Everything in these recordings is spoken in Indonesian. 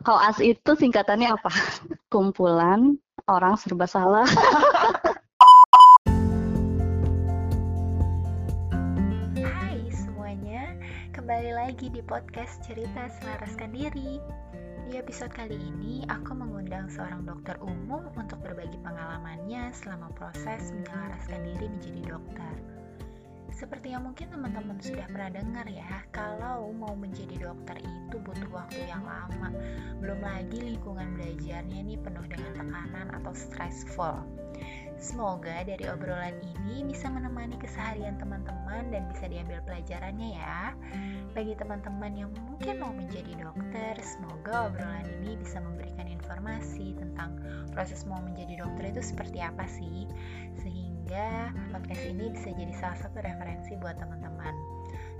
Koas itu singkatannya apa? Kumpulan orang serba salah. Hai semuanya, kembali lagi di podcast Cerita Selaraskan Diri. Di episode kali ini, aku mengundang seorang dokter umum untuk berbagi pengalamannya selama proses menyelaraskan diri menjadi dokter. Seperti yang mungkin teman-teman sudah pernah dengar ya, kalau mau menjadi dokter itu butuh waktu yang lama. Belum lagi lingkungan belajarnya ini penuh dengan tekanan atau stressful. Semoga dari obrolan ini bisa menemani keseharian teman-teman dan bisa diambil pelajarannya ya. Bagi teman-teman yang mungkin mau menjadi dokter, semoga obrolan ini bisa memberikan informasi tentang proses mau menjadi dokter itu seperti apa sih. Sehingga podcast ini bisa jadi salah satu referensi buat teman-teman.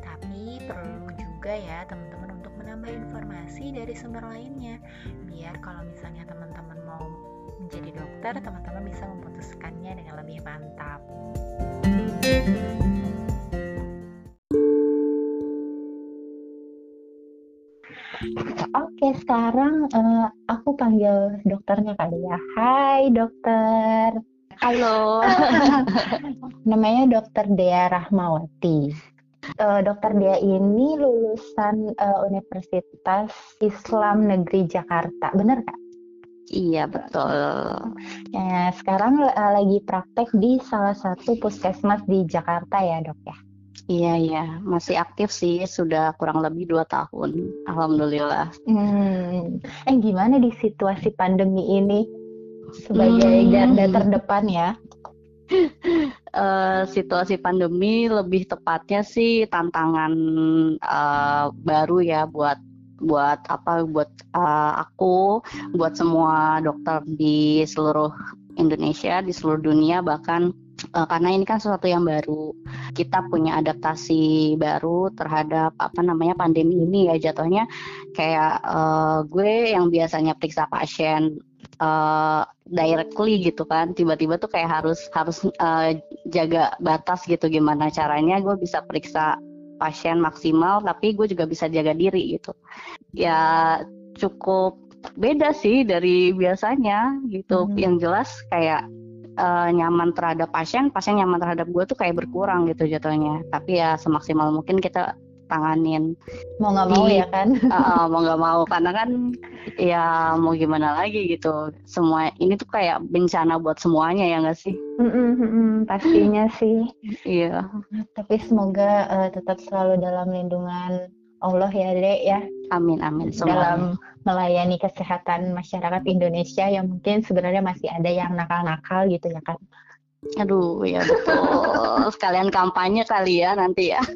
Tapi perlu juga ya teman-teman untuk menambah informasi dari sumber lainnya, biar kalau misalnya teman-teman mau menjadi dokter, teman-teman bisa memutuskannya dengan lebih mantap. Oke, sekarang uh, aku panggil dokternya kali ya. Hai, dokter. Halo. Namanya Dokter Dea Rahmawati. Uh, Dokter Dea ini lulusan uh, Universitas Islam Negeri Jakarta, benar kak? Iya betul. Ya, sekarang uh, lagi praktek di salah satu puskesmas di Jakarta ya dok ya? Iya iya, masih aktif sih, sudah kurang lebih dua tahun, alhamdulillah. Hmm. Eh gimana di situasi pandemi ini? Sebagai hmm. garda terdepan ya? Uh, situasi pandemi lebih tepatnya sih tantangan uh, baru ya buat buat apa buat uh, aku buat semua dokter di seluruh Indonesia di seluruh dunia bahkan uh, karena ini kan sesuatu yang baru kita punya adaptasi baru terhadap apa namanya pandemi ini ya jatuhnya kayak uh, gue yang biasanya periksa pasien uh, directly gitu kan. Tiba-tiba tuh kayak harus harus uh, jaga batas gitu gimana caranya gue bisa periksa pasien maksimal tapi gue juga bisa jaga diri gitu. Ya cukup beda sih dari biasanya gitu. Hmm. yang jelas kayak uh, nyaman terhadap pasien pasien nyaman terhadap gue tuh kayak berkurang gitu jatuhnya. Tapi ya semaksimal mungkin kita tanganin mau nggak mau ya kan? Uh, mau nggak mau. Karena kan ya mau gimana lagi gitu. Semua ini tuh kayak bencana buat semuanya ya nggak sih? Mm -mm, pastinya sih. Iya. Tapi semoga uh, tetap selalu dalam lindungan Allah ya dek ya. Amin amin. Semoga. dalam melayani kesehatan masyarakat Indonesia yang mungkin sebenarnya masih ada yang nakal-nakal gitu ya kan Aduh, ya betul. Sekalian kampanye kali ya nanti ya.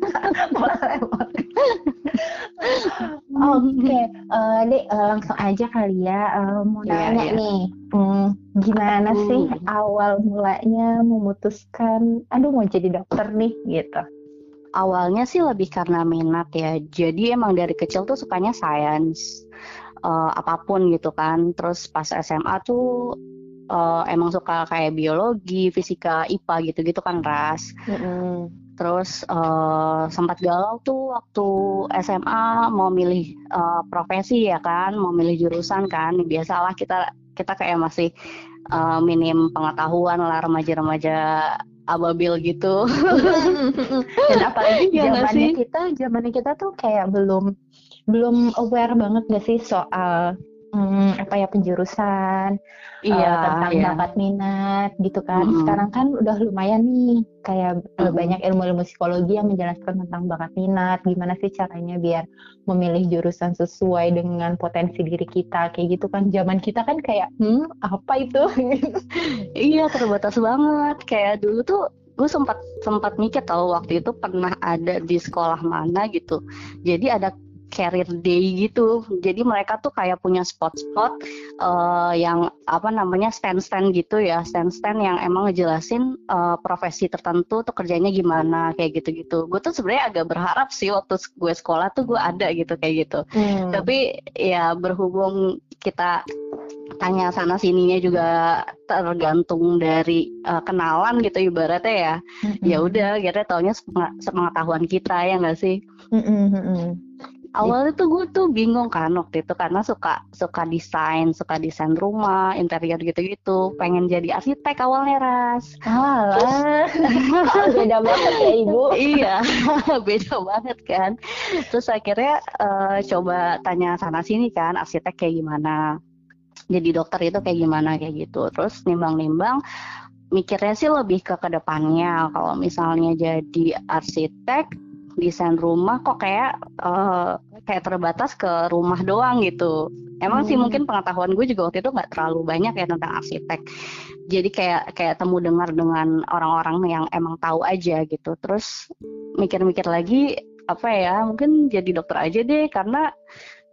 Oke, uh, Dek, uh, langsung aja kali ya. Uh, mau yeah, nanya yeah. nih, hmm, gimana aduh. sih awal mulanya memutuskan, aduh mau jadi dokter nih gitu? Awalnya sih lebih karena minat ya. Jadi emang dari kecil tuh sukanya sains, uh, apa pun gitu kan. Terus pas SMA tuh uh, emang suka kayak biologi, fisika, IPA gitu-gitu kan ras. Mm-hmm. Terus uh, sempat galau tuh waktu SMA mau milih uh, profesi ya kan, mau milih jurusan kan. Biasalah kita kita kayak masih uh, minim pengetahuan lah remaja-remaja ababil gitu. Dan apalagi ya zamannya kita, zamannya kita tuh kayak belum belum aware banget gak sih soal hmm, apa ya penjurusan iya, uh, tentang iya. bakat minat gitu kan. Mm-hmm. Sekarang kan udah lumayan nih kayak mm-hmm. banyak ilmu-ilmu psikologi yang menjelaskan tentang bakat minat, gimana sih caranya biar memilih jurusan sesuai dengan potensi diri kita kayak gitu kan. Zaman kita kan kayak hmm apa itu? iya terbatas banget. Kayak dulu tuh gue sempat sempat mikir tau waktu itu pernah ada di sekolah mana gitu jadi ada career day gitu. Jadi mereka tuh kayak punya spot-spot uh, yang apa namanya stand-stand gitu ya, stand-stand yang emang ngejelasin uh, profesi tertentu tuh kerjanya gimana kayak gitu-gitu. Gue tuh sebenarnya agak berharap sih waktu gue sekolah tuh gue ada gitu kayak gitu. Hmm. Tapi ya berhubung kita tanya sana sininya juga tergantung dari uh, kenalan gitu ibaratnya ya. Mm -hmm. Ya udah, kita taunya sepengetahuan kita ya nggak sih? Mm -hmm awalnya tuh gue tuh bingung kan waktu itu karena suka suka desain suka desain rumah interior gitu-gitu. Pengen jadi arsitek awalnya ras. Alah, beda banget ya ibu? Iya beda banget kan. Terus akhirnya uh, coba tanya sana sini kan arsitek kayak gimana? Jadi dokter itu kayak gimana kayak gitu. Terus nimbang-nimbang mikirnya sih lebih ke ke depannya. Kalau misalnya jadi arsitek desain rumah kok kayak uh, kayak terbatas ke rumah doang gitu. Emang hmm. sih mungkin pengetahuan gue juga waktu itu nggak terlalu banyak ya tentang arsitek. Jadi kayak kayak temu dengar dengan orang-orang yang emang tahu aja gitu. Terus mikir-mikir lagi apa ya mungkin jadi dokter aja deh karena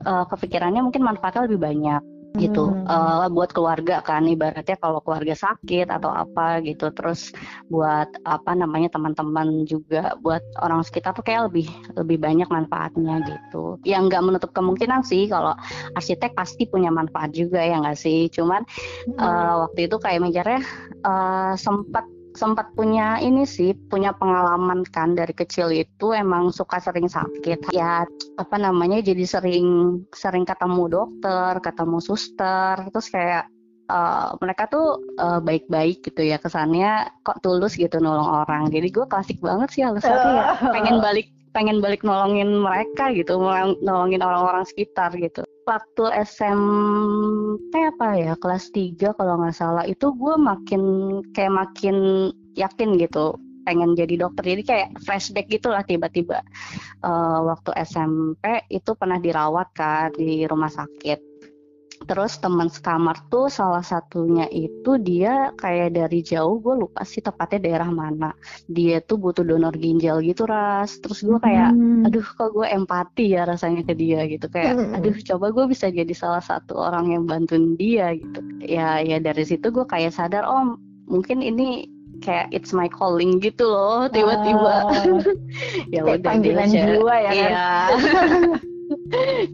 uh, kepikirannya mungkin manfaatnya lebih banyak gitu hmm. uh, buat keluarga kan ibaratnya kalau keluarga sakit atau apa gitu terus buat apa namanya teman-teman juga buat orang sekitar tuh kayak lebih lebih banyak manfaatnya gitu yang nggak menutup kemungkinan sih kalau arsitek pasti punya manfaat juga ya nggak sih cuman hmm. uh, waktu itu kayak mikirnya uh, sempat sempat punya ini sih punya pengalaman kan dari kecil itu emang suka sering sakit. Ya apa namanya jadi sering sering ketemu dokter ketemu suster terus kayak uh, mereka tuh uh, baik-baik gitu ya kesannya kok tulus gitu nolong orang. Jadi gue klasik banget sih alasannya ya pengen balik pengen balik nolongin mereka gitu nolongin orang-orang sekitar gitu waktu SMP apa ya kelas 3 kalau nggak salah itu gue makin kayak makin yakin gitu pengen jadi dokter. Jadi kayak flashback gitulah tiba-tiba. Uh, waktu SMP itu pernah dirawat kan di rumah sakit terus teman sekamar tuh salah satunya itu dia kayak dari jauh gue lupa sih tepatnya daerah mana dia tuh butuh donor ginjal gitu ras terus gue kayak hmm. aduh kok gue empati ya rasanya ke dia gitu kayak hmm. aduh coba gue bisa jadi salah satu orang yang bantuin dia gitu ya ya dari situ gue kayak sadar oh mungkin ini kayak it's my calling gitu loh tiba-tiba oh. ya udah panggilan jiwa ya kan iya.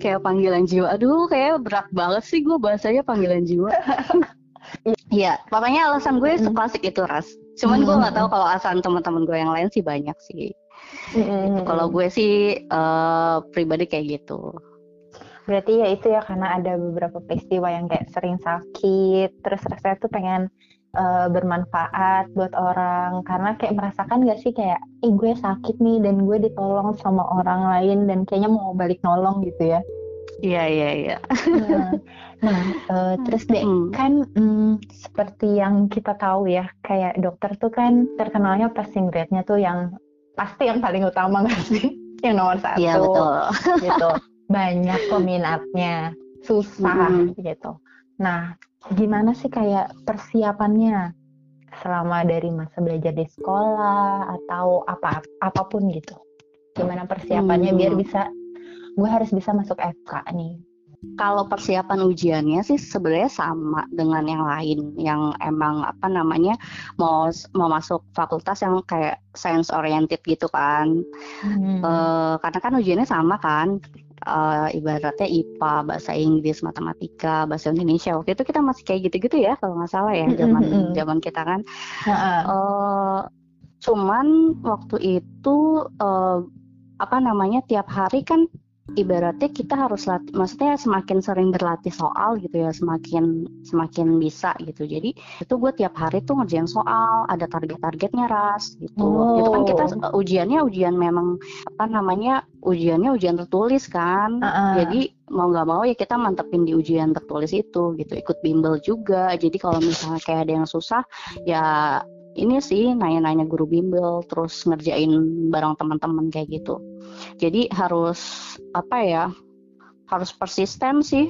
kayak panggilan jiwa. Aduh, kayak berat banget sih gue bahasanya panggilan jiwa. Iya, makanya alasan gue mm. klasik itu ras. Cuman gue nggak tahu kalau alasan teman-teman gue yang lain sih banyak sih. Mm. Kalau gue sih uh, pribadi kayak gitu. Berarti ya itu ya karena ada beberapa peristiwa yang kayak sering sakit, terus rasanya tuh pengen uh, bermanfaat buat orang. Karena kayak merasakan gak sih kayak eh gue sakit nih dan gue ditolong sama orang lain dan kayaknya mau balik nolong gitu ya. Iya iya iya. Nah, nah uh, terus deh hmm. kan um, seperti yang kita tahu ya kayak dokter tuh kan terkenalnya passing grade-nya tuh yang pasti yang paling utama gak sih? Yang nomor satu. Iya betul. Gitu. Banyak peminatnya. Susah hmm. gitu. Nah gimana sih kayak persiapannya? Selama dari masa belajar di sekolah atau apa apa pun gitu. Gimana persiapannya hmm. biar bisa gue harus bisa masuk FK nih. Kalau persiapan ujiannya sih sebenarnya sama dengan yang lain yang emang apa namanya mau mau masuk fakultas yang kayak science oriented gitu kan. Hmm. e, karena kan ujiannya sama kan uh, ibaratnya IPA, bahasa Inggris, matematika, bahasa Indonesia. Waktu itu kita masih kayak gitu-gitu ya kalau nggak salah ya zaman zaman kita kan. Uh, cuman waktu itu uh, apa namanya tiap hari kan ibaratnya kita harus latih, maksudnya semakin sering berlatih soal gitu ya, semakin semakin bisa gitu. Jadi itu gue tiap hari tuh ngerjain soal, ada target-targetnya ras gitu. Oh. Itu kan kita uh, ujiannya ujian memang apa namanya ujiannya ujian tertulis kan. Uh -uh. Jadi mau nggak mau ya kita mantepin di ujian tertulis itu gitu. Ikut bimbel juga. Jadi kalau misalnya kayak ada yang susah ya ini sih nanya-nanya guru bimbel terus ngerjain bareng teman-teman kayak gitu. Jadi harus apa ya harus persisten sih.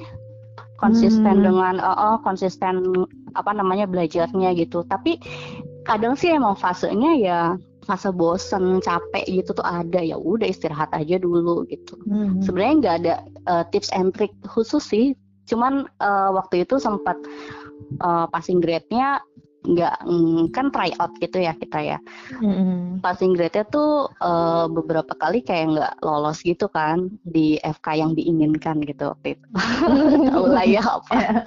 Konsisten hmm. dengan uh, uh, konsisten apa namanya belajarnya gitu. Tapi kadang sih emang fasenya ya fase bosen capek gitu tuh ada. Ya udah istirahat aja dulu gitu. Hmm. sebenarnya nggak ada uh, tips and trick khusus sih. Cuman uh, waktu itu sempat uh, passing grade-nya nggak mm, kan try out gitu ya kita ya mm-hmm. passing grade-nya tuh uh, beberapa kali kayak nggak lolos gitu kan di FK yang diinginkan gitu waktu itu tahu lah ya apa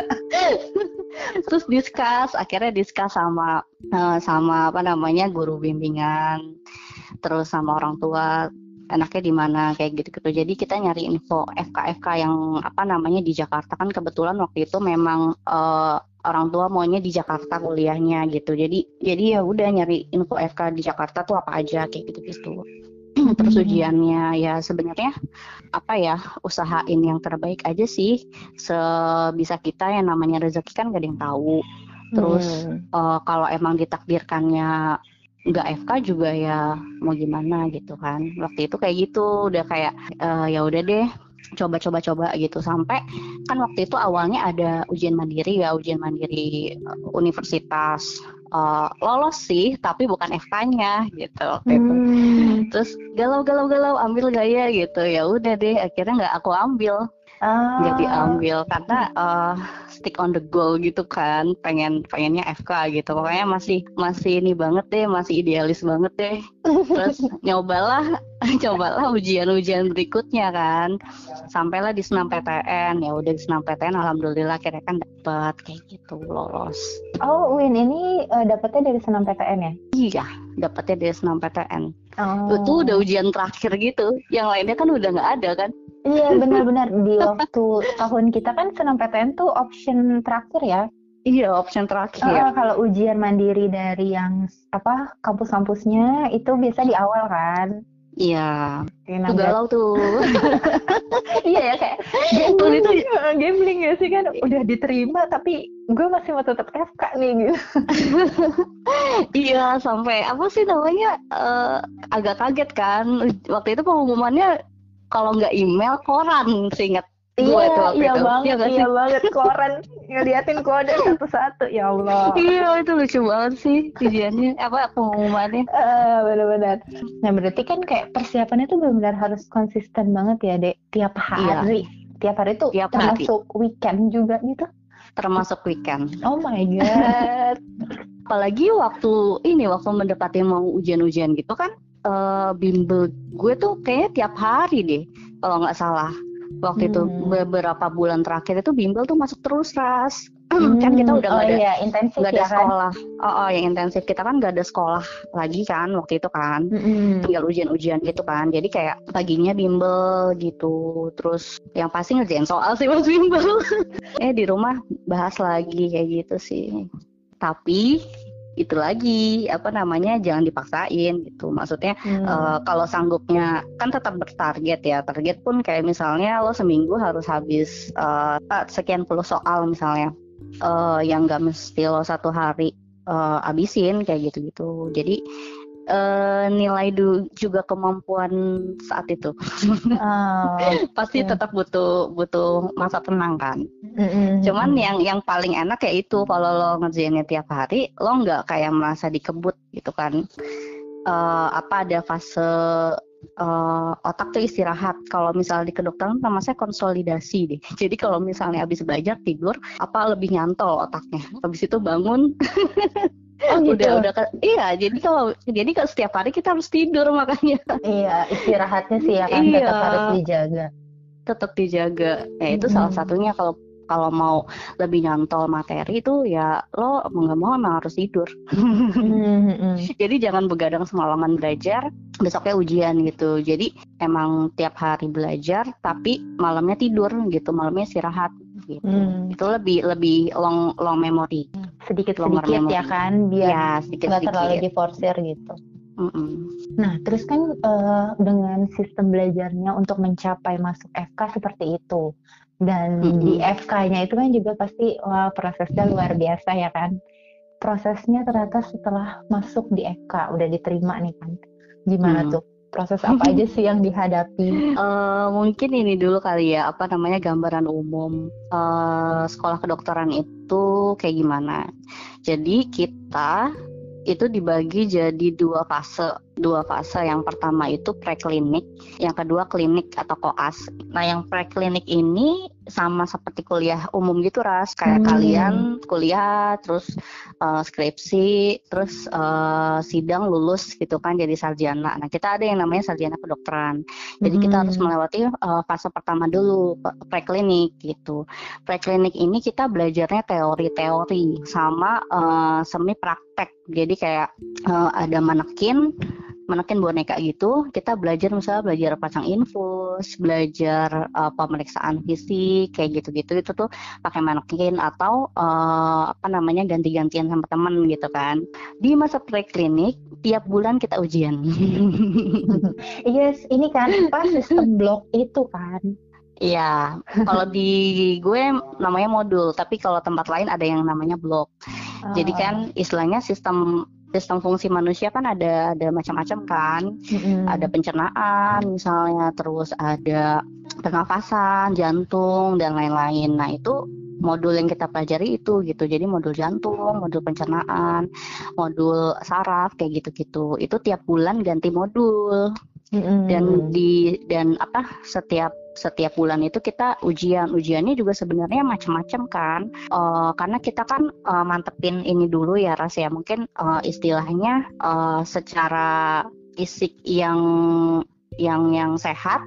terus diskus akhirnya diskus sama uh, sama apa namanya guru bimbingan terus sama orang tua enaknya di mana kayak gitu-gitu. Jadi kita nyari info FK-FK yang apa namanya di Jakarta kan kebetulan waktu itu memang uh, orang tua maunya di Jakarta kuliahnya gitu. Jadi jadi ya udah nyari info FK di Jakarta tuh apa aja kayak gitu-gitu. Terus ujiannya ya sebenarnya apa ya usahain yang terbaik aja sih sebisa kita yang namanya rezeki kan gak ada yang tahu. Terus hmm. uh, kalau emang ditakdirkannya nggak FK juga ya mau gimana gitu kan waktu itu kayak gitu udah kayak uh, ya udah deh coba-coba-coba gitu. Sampai kan waktu itu awalnya ada ujian mandiri ya ujian mandiri eh, universitas. Uh, lolos sih tapi bukan FK-nya gitu waktu hmm. itu terus galau-galau-galau ambil gaya gitu. Ya udah deh akhirnya nggak aku ambil ah. jadi ambil karena uh, stick on the goal gitu kan pengen pengennya FK gitu. Pokoknya masih masih ini banget deh masih idealis banget deh. Terus nyobalah cobalah ujian-ujian berikutnya kan. Sampailah di senam PTN ya udah di senam PTN alhamdulillah kira kan dapat kayak gitu lolos. Oh Win ini uh, dapetnya dari senam PTN ya? Iya dapetnya dari senam PTN oh. itu udah ujian terakhir gitu yang lainnya kan udah nggak ada kan Iya benar-benar di waktu tahun kita kan senam PTN tuh option terakhir ya. Iya option terakhir. Uh, kalau ujian mandiri dari yang apa kampus-kampusnya itu biasa di awal kan. Iya. Itu galau tuh. iya ya kayak gambling itu gambling ya sih kan udah diterima tapi gue masih mau tetap FK nih gitu. iya sampai apa sih namanya uh, agak kaget kan waktu itu pengumumannya kalau nggak email koran seingat Iya, gue iya itu. banget, iya, iya banget koran ngeliatin kode satu-satu, ya Allah. Iya, itu lucu banget sih ujiannya, apa pengumumannya. Uh, benar-benar. Nah, berarti kan kayak persiapannya tuh benar-benar harus konsisten banget ya, Dek. Tiap iya. hari. Iya. Tiap hari tuh Tiap termasuk hari. weekend juga gitu. Termasuk weekend. Oh my god. Apalagi waktu ini, waktu mendekati mau ujian-ujian gitu kan, uh, bimbel gue tuh kayaknya tiap hari deh kalau nggak salah waktu hmm. itu beberapa bulan terakhir itu bimbel tuh masuk terus ras hmm. kan kita udah nggak oh, ada iya, intensif gak ada ya, kan? sekolah kan? oh, oh yang intensif kita kan nggak ada sekolah lagi kan waktu itu kan hmm. tinggal ujian-ujian gitu kan jadi kayak paginya bimbel gitu terus yang pasti ngerjain soal sih mas bimbel eh di rumah bahas lagi kayak gitu sih tapi itu lagi apa namanya jangan dipaksain gitu. Maksudnya hmm. uh, kalau sanggupnya kan tetap bertarget ya. Target pun kayak misalnya lo seminggu harus habis uh, sekian puluh soal misalnya uh, yang gak mesti lo satu hari uh, abisin kayak gitu-gitu. Jadi uh, nilai du juga kemampuan saat itu. Oh, Pasti okay. tetap butuh butuh masa tenang kan. Mm-hmm. Cuman yang yang paling enak ya itu kalau lo ngerjainnya tiap hari, lo nggak kayak merasa dikebut gitu kan. Uh, apa ada fase uh, otak tuh istirahat. Kalau misalnya di kedokteran nama saya konsolidasi deh. Jadi kalau misalnya habis belajar tidur, apa lebih nyantol otaknya. Habis itu bangun Oh gitu. Udah udah iya jadi kalau jadi kalau setiap hari kita harus tidur makanya. Iya istirahatnya sih ya kan iya, tetap harus dijaga. Tetap dijaga. Ya itu hmm. salah satunya kalau kalau mau lebih nyantol materi itu ya lo mau nggak mau emang harus tidur. hmm. Jadi jangan begadang semalaman belajar, besoknya ujian gitu. Jadi emang tiap hari belajar tapi malamnya tidur gitu, malamnya istirahat gitu. Hmm. Itu lebih lebih long long memory sedikit sedikit ya kan biar ya, sedikit, nggak terlalu diforsir gitu. Mm-mm. Nah, terus kan uh, dengan sistem belajarnya untuk mencapai masuk FK seperti itu, dan mm-hmm. di FK-nya itu kan juga pasti wah, prosesnya luar biasa ya kan. Prosesnya ternyata setelah masuk di FK udah diterima nih kan, gimana mm. tuh? Proses apa aja sih yang dihadapi? Uh, mungkin ini dulu kali ya, apa namanya gambaran umum uh, sekolah kedokteran itu kayak gimana. Jadi kita itu dibagi jadi dua fase dua fase yang pertama itu preklinik yang kedua klinik atau koas nah yang preklinik ini sama seperti kuliah umum gitu ras kayak hmm. kalian kuliah terus uh, skripsi terus uh, sidang lulus gitu kan jadi sarjana nah kita ada yang namanya sarjana kedokteran jadi hmm. kita harus hmm. melewati uh, fase pertama dulu preklinik gitu preklinik ini kita belajarnya teori-teori sama uh, semi praktek jadi kayak uh, ada manekin menekin boneka gitu kita belajar misalnya belajar pasang infus belajar uh, pemeriksaan fisik kayak gitu-gitu. Itu tuh pakai manekin atau uh, apa namanya ganti-gantian sama temen gitu kan. Di masa preklinik tiap bulan kita ujian. Yes ini kan pas sistem blok itu kan. Iya, kalau di gue namanya modul, tapi kalau tempat lain ada yang namanya blok. Jadi kan istilahnya sistem sistem fungsi manusia kan ada ada macam-macam kan, mm-hmm. ada pencernaan misalnya, terus ada pernafasan, jantung dan lain-lain. Nah itu modul yang kita pelajari itu gitu. Jadi modul jantung, modul pencernaan, modul saraf kayak gitu-gitu. Itu tiap bulan ganti modul. Mm-hmm. Dan di dan apa setiap setiap bulan itu kita ujian. Ujiannya juga sebenarnya macam-macam kan. Uh, karena kita kan uh, mantepin ini dulu ya ras ya. Mungkin uh, istilahnya uh, secara fisik yang yang yang sehat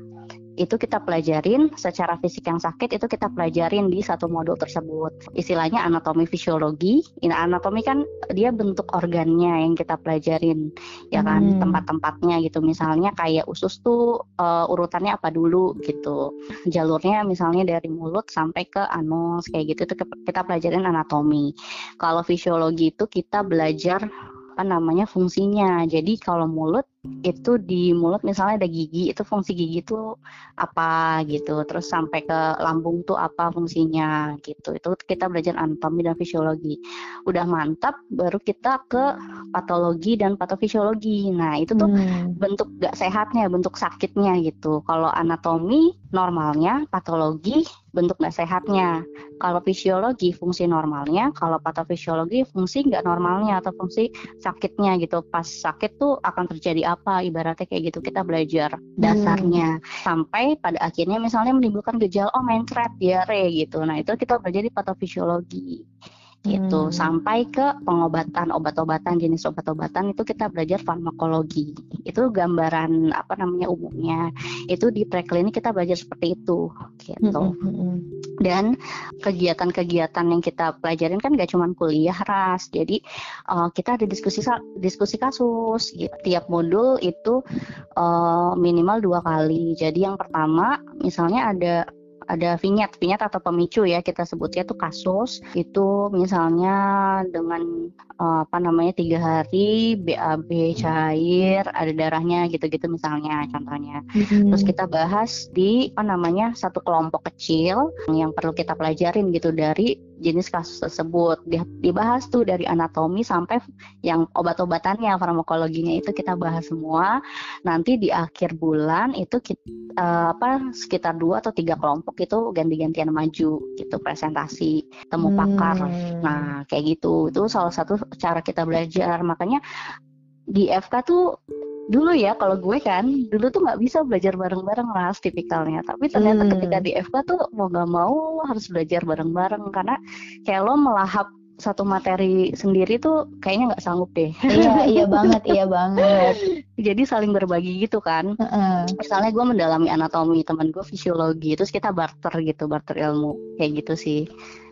itu kita pelajarin secara fisik yang sakit itu kita pelajarin di satu modul tersebut. Istilahnya anatomi fisiologi. Ini anatomi kan dia bentuk organnya yang kita pelajarin ya kan? Hmm. tempat-tempatnya gitu. Misalnya kayak usus tuh uh, urutannya apa dulu gitu. Jalurnya misalnya dari mulut sampai ke anus kayak gitu. Itu kita pelajarin anatomi. Kalau fisiologi itu kita belajar apa namanya fungsinya. Jadi kalau mulut itu di mulut misalnya ada gigi, itu fungsi gigi itu apa gitu. Terus sampai ke lambung tuh apa fungsinya gitu. Itu kita belajar anatomi dan fisiologi. Udah mantap baru kita ke patologi dan patofisiologi. Nah, itu tuh hmm. bentuk gak sehatnya, bentuk sakitnya gitu. Kalau anatomi normalnya, patologi bentuk nggak sehatnya. Kalau fisiologi fungsi normalnya, kalau patofisiologi fungsi nggak normalnya atau fungsi sakitnya gitu. Pas sakit tuh akan terjadi apa? Ibaratnya kayak gitu kita belajar dasarnya hmm. sampai pada akhirnya misalnya menimbulkan gejala oh mencret diare gitu. Nah itu kita belajar di patofisiologi gitu hmm. sampai ke pengobatan obat-obatan jenis obat-obatan itu kita belajar farmakologi itu gambaran apa namanya umumnya itu di preklinik kita belajar seperti itu gitu hmm. hmm, hmm. dan kegiatan-kegiatan yang kita pelajarin kan gak cuma kuliah ras jadi uh, kita ada diskusi diskusi kasus gitu. tiap modul itu uh, minimal dua kali jadi yang pertama misalnya ada ada vinyet, vinyet atau pemicu ya kita sebutnya itu kasus itu misalnya dengan uh, apa namanya tiga hari BAB cair ada darahnya gitu-gitu misalnya contohnya. Hmm. Terus kita bahas di apa namanya satu kelompok kecil yang perlu kita pelajarin gitu dari jenis kasus tersebut. Dibahas tuh dari anatomi sampai yang obat-obatannya, farmakologinya itu kita bahas semua. Nanti di akhir bulan itu kita, uh, eh, apa sekitar dua atau tiga kelompok itu ganti-gantian maju gitu presentasi temu pakar. Hmm. Nah kayak gitu itu salah satu cara kita belajar. Makanya di FK tuh dulu ya kalau gue kan dulu tuh nggak bisa belajar bareng-bareng lah tipikalnya tapi ternyata hmm. ketika di FK tuh mau nggak mau harus belajar bareng-bareng karena kayak lo melahap satu materi sendiri tuh kayaknya nggak sanggup deh. Iya iya banget iya banget. Jadi saling berbagi gitu kan. Uh-uh. Misalnya gue mendalami anatomi, teman gue fisiologi, terus kita barter gitu, barter ilmu kayak gitu sih.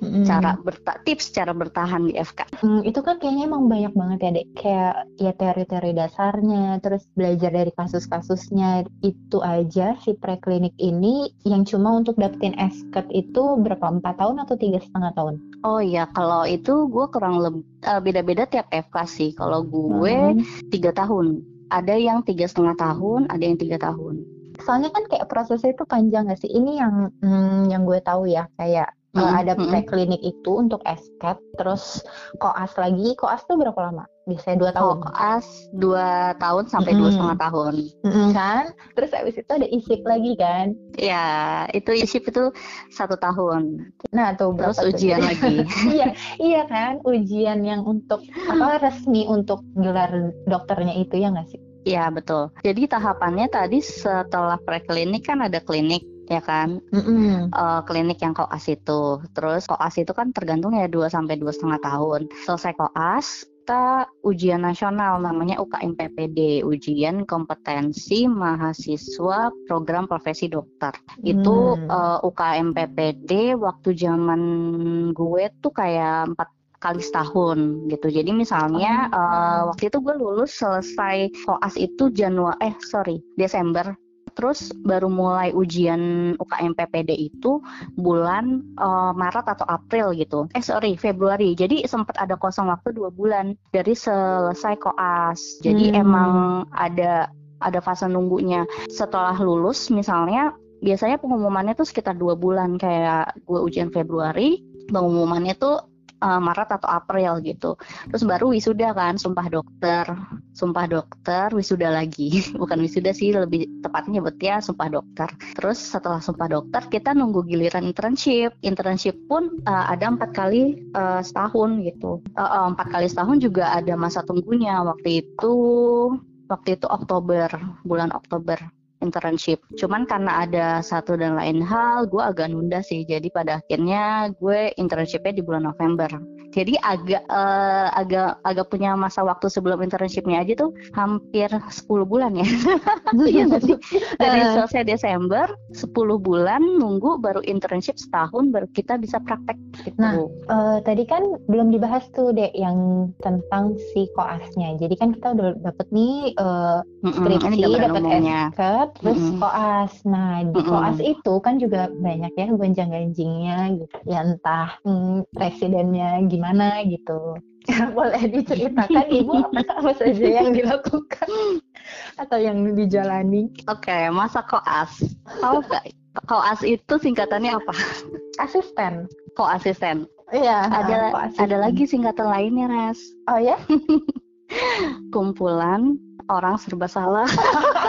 Uh-uh. Cara berta tips cara bertahan di FK. Hmm, itu kan kayaknya emang banyak banget ya dek. Kayak ya teori-teori dasarnya, terus belajar dari kasus-kasusnya itu aja si preklinik ini yang cuma untuk dapetin esket itu berapa empat tahun atau tiga setengah tahun? Oh iya kalau itu gue kurang lebih uh, beda-beda tiap FK sih. Kalau gue hmm. tiga tahun, ada yang tiga setengah tahun, ada yang tiga tahun. Soalnya kan kayak prosesnya itu panjang gak sih? Ini yang hmm, yang gue tahu ya kayak hmm, ada hmm. preklinik itu untuk esket, terus koas lagi. Koas tuh berapa lama? Biasanya dua tahun. Koas dua tahun sampai dua setengah tahun. Hmm, kan? Terus abis itu ada isip lagi kan? Ya, itu isip itu satu tahun. Nah tuh terus ujian tuh? lagi. iya, iya kan? Ujian yang untuk apa resmi untuk gelar dokternya itu ya nggak sih? Iya betul. Jadi tahapannya tadi setelah preklinik kan ada klinik ya kan? Mm-hmm. uh, klinik yang koas itu. Terus koas itu kan tergantung ya 2 sampai dua setengah tahun. Selesai koas kita ujian nasional namanya UKM PPD ujian kompetensi mahasiswa program profesi dokter. Hmm. itu uh, UKM PPD waktu zaman gue tuh kayak empat kali setahun gitu. Jadi misalnya uh, waktu itu gue lulus selesai koas itu Januari eh sorry Desember terus baru mulai ujian UKM PPD itu bulan uh, Maret atau April gitu. Eh sorry Februari. Jadi sempat ada kosong waktu dua bulan dari selesai koas. Jadi hmm. emang ada ada fase nunggunya. Setelah lulus misalnya biasanya pengumumannya tuh sekitar dua bulan kayak gue ujian Februari pengumumannya tuh uh, Maret atau April gitu. Terus baru wisuda kan, sumpah dokter, sumpah dokter, wisuda lagi. Bukan wisuda sih, lebih tepatnya nyebutnya sumpah dokter. Terus setelah sumpah dokter kita nunggu giliran internship. Internship pun uh, ada empat kali uh, setahun gitu. Uh, uh, empat kali setahun juga ada masa tunggunya. Waktu itu waktu itu Oktober, bulan Oktober internship. Cuman karena ada satu dan lain hal, gue agak nunda sih. Jadi pada akhirnya gue internshipnya di bulan November. Jadi agak uh, agak agak punya masa waktu sebelum internshipnya aja tuh hampir 10 bulan ya. Iya sih. Dari eh. selesai Desember 10 bulan nunggu baru internship setahun baru kita bisa praktek gitu. Nah, uh, tadi kan belum dibahas tuh deh yang tentang si koasnya. Jadi kan kita udah dapet nih uh, skripsi, dapat SK, terus mm -hmm. koas. Nah di mm -hmm. koas itu kan juga banyak ya gonjang ganjingnya gitu. Ya entah hmm, presidennya gimana gitu. Boleh diceritakan ibu apa, apa saja yang dilakukan atau yang dijalani? Oke, okay, masa koas. Tahu nggak? Koas itu singkatannya apa? Asisten. Koasisten. Iya. Ada ada lagi singkatan lainnya, Res. Oh ya? Kumpulan orang serba salah.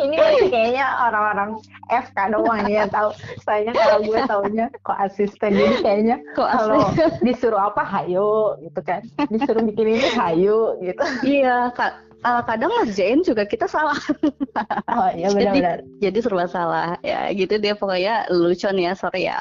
ini kayaknya orang-orang FK doang ya tahu. Saya kalau gue taunya kok asisten. Jadi kayaknya kalau disuruh apa hayo gitu kan. Disuruh bikin ini hayo gitu. Iya kak uh, kadang ngerjain juga kita salah. Oh iya benar-benar. Jadi, jadi serba salah ya gitu dia pokoknya lucu nih ya sorry ya.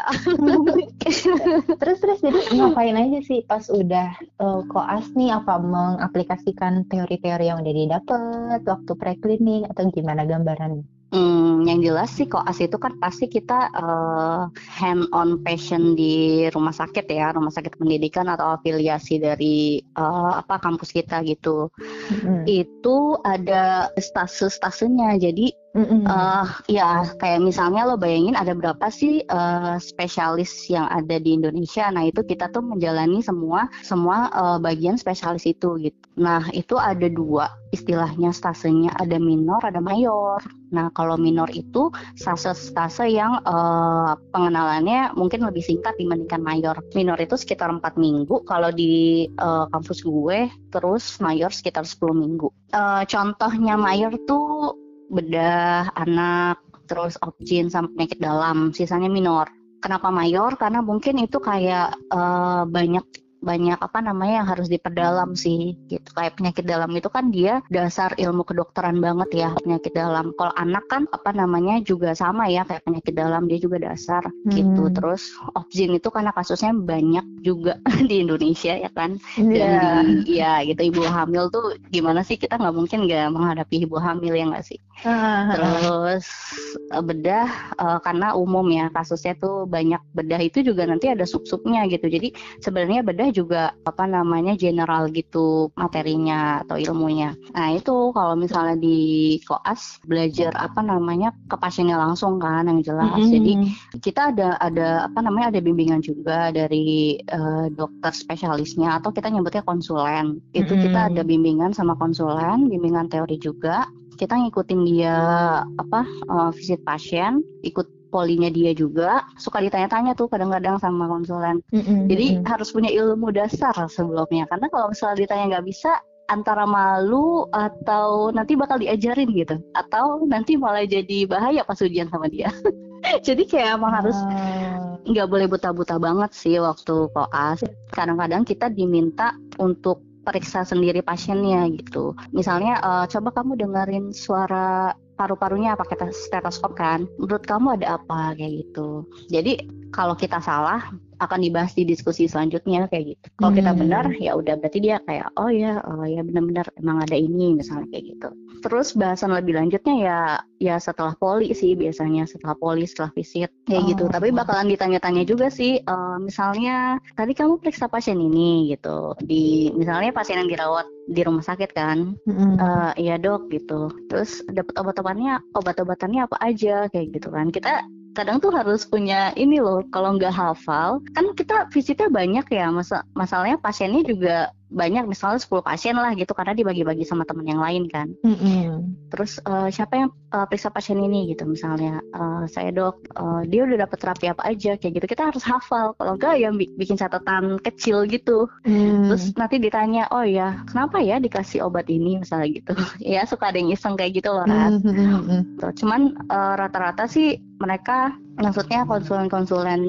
terus terus jadi ngapain aja sih pas udah uh, koas nih apa mengaplikasikan teori-teori yang udah didapat waktu preklinik atau gimana gambaran? Hmm, yang jelas sih koas itu kan pasti kita uh, hand on passion di rumah sakit ya, rumah sakit pendidikan atau afiliasi dari uh, apa kampus kita gitu. Hmm. Itu ada stase-stasenya. Jadi Uh, ya kayak misalnya lo bayangin ada berapa sih uh, spesialis yang ada di Indonesia. Nah itu kita tuh menjalani semua semua uh, bagian spesialis itu gitu. Nah itu ada dua istilahnya stasenya ada minor ada mayor. Nah kalau minor itu stase-stase yang uh, pengenalannya mungkin lebih singkat dibandingkan mayor. Minor itu sekitar empat minggu kalau di uh, kampus gue, terus mayor sekitar 10 minggu. Uh, contohnya mayor tuh bedah anak, terus opjin sampai penyakit dalam, sisanya minor. Kenapa mayor? Karena mungkin itu kayak uh, banyak banyak apa namanya yang harus diperdalam sih gitu. Kayak penyakit dalam itu kan dia dasar ilmu kedokteran banget ya penyakit dalam. Kalau anak kan apa namanya juga sama ya kayak penyakit dalam dia juga dasar hmm. gitu terus opsin itu karena kasusnya banyak juga di Indonesia ya kan. Yeah. Jadi ya gitu. Ibu hamil tuh gimana sih kita nggak mungkin nggak menghadapi ibu hamil ya nggak sih? Uh, terus uh, bedah uh, karena umum ya kasusnya tuh banyak. Bedah itu juga nanti ada sub-subnya gitu. Jadi sebenarnya bedah juga apa namanya general gitu materinya atau ilmunya. Nah itu kalau misalnya di koas belajar apa namanya ke pasiennya langsung kan yang jelas. Mm -hmm. Jadi kita ada ada apa namanya ada bimbingan juga dari uh, dokter spesialisnya atau kita nyebutnya konsulen. Itu mm -hmm. kita ada bimbingan sama konsulen, bimbingan teori juga kita ngikutin dia apa uh, visit pasien, ikut polinya dia juga suka ditanya-tanya tuh kadang-kadang sama konsulen. Mm-hmm. Jadi harus punya ilmu dasar sebelumnya karena kalau misalnya ditanya nggak bisa antara malu atau nanti bakal diajarin gitu atau nanti malah jadi bahaya pas ujian sama dia. jadi kayak emang harus nggak boleh buta-buta banget sih waktu koas. Kadang-kadang kita diminta untuk periksa sendiri pasiennya gitu. Misalnya uh, coba kamu dengerin suara paru-parunya pakai stetoskop kan. Menurut kamu ada apa kayak gitu? Jadi kalau kita salah akan dibahas di diskusi selanjutnya kayak gitu. Kalau kita Hmm. benar ya udah berarti dia kayak oh ya oh ya benar-benar emang ada ini misalnya kayak gitu. Terus bahasan lebih lanjutnya ya ya setelah poli sih biasanya setelah poli setelah visit kayak gitu. Oh. Tapi bakalan ditanya-tanya juga sih eh, misalnya tadi kamu periksa pasien ini gitu di misalnya pasien yang dirawat di rumah sakit kan Mm-mm. Eh, iya dok gitu. Terus dapat obat-obatannya, obat-obatannya apa aja kayak gitu kan. Kita kadang tuh harus punya ini loh. Kalau nggak hafal, kan kita visitnya banyak ya. Masa masalahnya pasiennya juga banyak, misalnya 10 pasien lah gitu karena dibagi-bagi sama teman yang lain kan. Mm-mm. Terus eh, siapa yang eh, periksa pasien ini gitu misalnya eh, saya dok, eh, dia udah dapat terapi apa aja kayak gitu. Kita harus hafal. Kalau nggak ya bi- bikin catatan kecil gitu. Mm. Terus nanti ditanya, oh ya, kenapa ya dikasih obat ini misalnya gitu. ya suka ada yang iseng kayak gitu loh, Rat. Mm, mm, mm, mm. Tuh, Cuman eh, rata-rata sih mereka, maksudnya konsulen-konsulen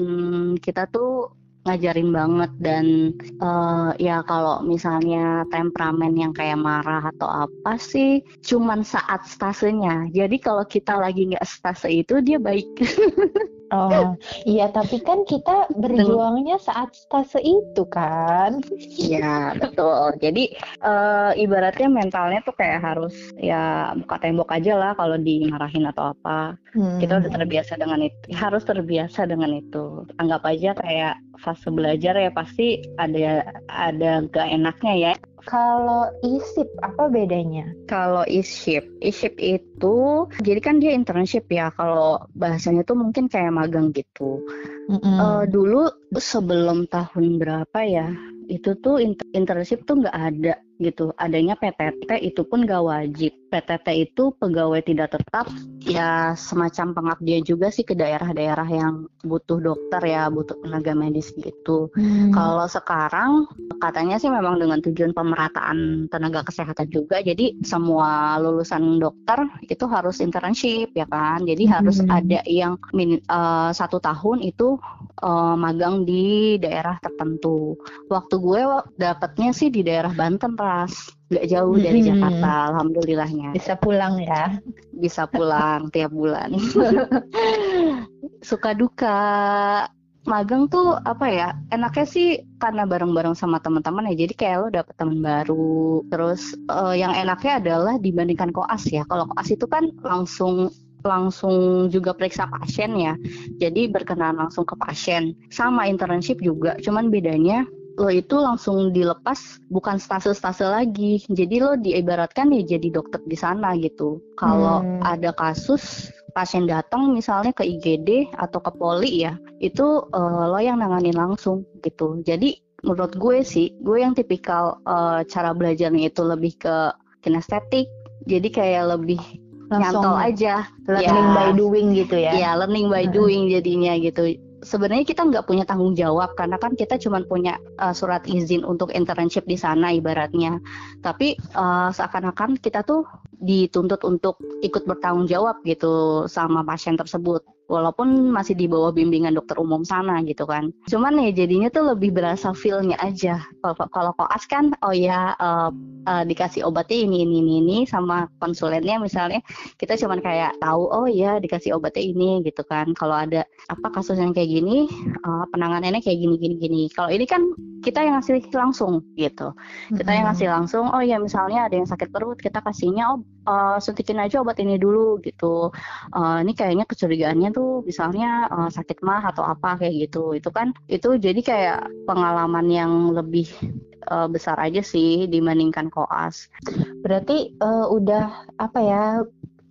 kita tuh ngajarin banget dan eh, ya kalau misalnya temperamen yang kayak marah atau apa sih cuman saat stasenya jadi kalau kita lagi nggak stase itu dia baik Oh, iya tapi kan kita berjuangnya saat stase itu kan. Iya betul. Jadi eh, ibaratnya mentalnya tuh kayak harus ya buka tembok aja lah kalau dimarahin atau apa. Kita udah Hmm. terbiasa dengan itu. Harus terbiasa dengan itu. Anggap aja kayak fase belajar ya pasti ada ada gak enaknya ya. Kalau isip apa bedanya? Kalau e-ship, e-ship itu jadi kan dia internship ya. Kalau bahasanya tuh mungkin kayak magang gitu. Mm-mm. Eh, dulu sebelum tahun berapa ya itu tuh inter- internship tuh nggak ada gitu. Adanya PTT itu pun gak wajib. PTT itu pegawai tidak tetap ya semacam pengabdian juga sih ke daerah-daerah yang butuh dokter ya butuh tenaga medis gitu. Hmm. kalau sekarang katanya sih memang dengan tujuan pemerataan tenaga kesehatan juga jadi semua lulusan dokter itu harus internship ya kan? Jadi harus Hmm. ada yang min- eh, satu tahun itu eh, magang di daerah tertentu. Waktu gue dapetnya sih di daerah Banten ras nggak jauh dari Hmm. Jakarta alhamdulillahnya bisa pulang ya. bisa pulang tiap bulan. Suka duka magang tuh apa ya? Enaknya sih karena bareng-bareng sama teman-teman ya. Jadi kayak lo dapet teman baru. Terus eh, yang enaknya adalah dibandingkan koas ya. Kalau koas itu kan langsung langsung juga periksa pasien ya. Jadi berkenalan langsung ke pasien. Sama internship juga, cuman bedanya lo itu langsung dilepas bukan stase-stase lagi. Jadi lo diibaratkan ya jadi dokter di sana gitu. Kalau Hmm. ada kasus pasien datang misalnya ke IGD atau ke poli ya, itu eh, lo yang nanganin langsung gitu. Jadi menurut gue sih, gue yang tipikal eh, cara belajarnya itu lebih ke kinestetik. Jadi kayak lebih Langsung nyantol aja. learning Ya. by doing gitu ya. Ya, learning by Heeh. doing jadinya gitu. Sebenarnya kita nggak punya tanggung jawab karena kan kita cuma punya uh, surat izin untuk internship di sana ibaratnya. Tapi uh, seakan-akan kita tuh dituntut untuk ikut bertanggung jawab gitu sama pasien tersebut. Walaupun masih di bawah bimbingan dokter umum sana gitu kan. Cuman ya jadinya tuh lebih berasa feel-nya aja. Kalau koas kan oh ya uh, uh, dikasih obatnya ini ini ini ini sama konsulennya misalnya. Kita cuman kayak tahu oh ya dikasih obatnya ini gitu kan. Kalau ada apa kasus yang kayak gini uh, penanganannya kayak gini gini gini. Kalau ini kan kita yang ngasih langsung gitu. Kita yang ngasih langsung oh ya misalnya ada yang sakit perut kita kasihnya oh uh, suntikin aja obat ini dulu gitu. Uh, ini kayaknya kecurigaannya tuh misalnya uh, sakit mah atau apa kayak gitu. Itu kan itu jadi kayak pengalaman yang lebih uh, besar aja sih dibandingkan koas. Berarti eh, udah apa ya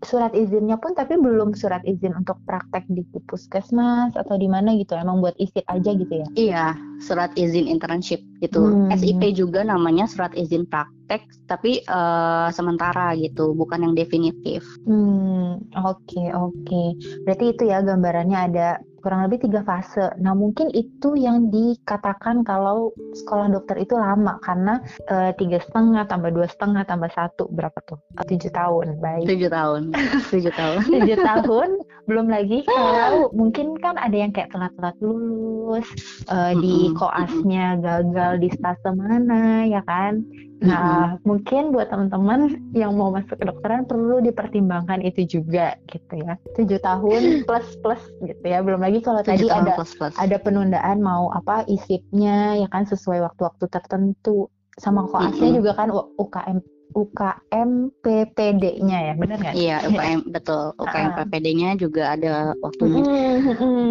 surat izinnya pun tapi belum surat izin untuk praktek di puskesmas atau di mana gitu. Emang buat isip aja gitu ya. Iya, surat izin internship gitu. Hmm. SIP juga namanya surat izin praktek, tapi eh, sementara gitu, bukan yang definitif. Hmm, oke oke. Berarti itu ya gambarannya ada kurang lebih tiga fase. Nah mungkin itu yang dikatakan kalau sekolah dokter itu lama karena eh, tiga setengah tambah dua setengah tambah satu berapa tuh? Eh, Tujuh tahun. Baik. Tujuh tahun, tujuh tahun. tujuh tahun belum lagi kalau mungkin kan ada yang kayak telat-telat lulus eh, di koasnya gagal di stase mana ya kan Nah, mm-hmm. mungkin buat teman-teman yang mau masuk ke dokteran perlu dipertimbangkan itu juga gitu ya. Tujuh tahun plus plus gitu ya. Belum lagi kalau tadi ada plus, plus. ada penundaan mau apa isipnya ya kan sesuai waktu-waktu tertentu. Sama koasnya mm-hmm. juga kan UKM UKM PPD-nya ya, benar nggak? Iya, UKM betul. UKM uh. PPD-nya juga ada waktunya. Mm-hmm.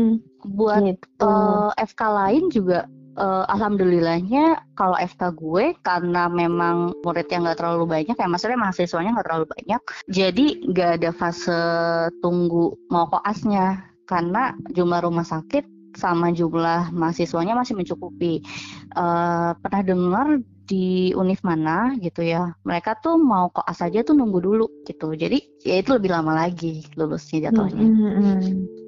Buat gitu. uh, eh, FK lain juga uh, alhamdulillahnya kalau FK gue karena memang muridnya nggak terlalu banyak ya maksudnya mahasiswanya nggak terlalu banyak jadi nggak ada fase tunggu mau koasnya karena jumlah rumah sakit sama jumlah mahasiswanya masih mencukupi. Uh, pernah dengar di univ mana gitu ya mereka tuh mau koas aja tuh nunggu dulu gitu jadi ya itu lebih lama lagi lulusnya jatuhnya mm -hmm.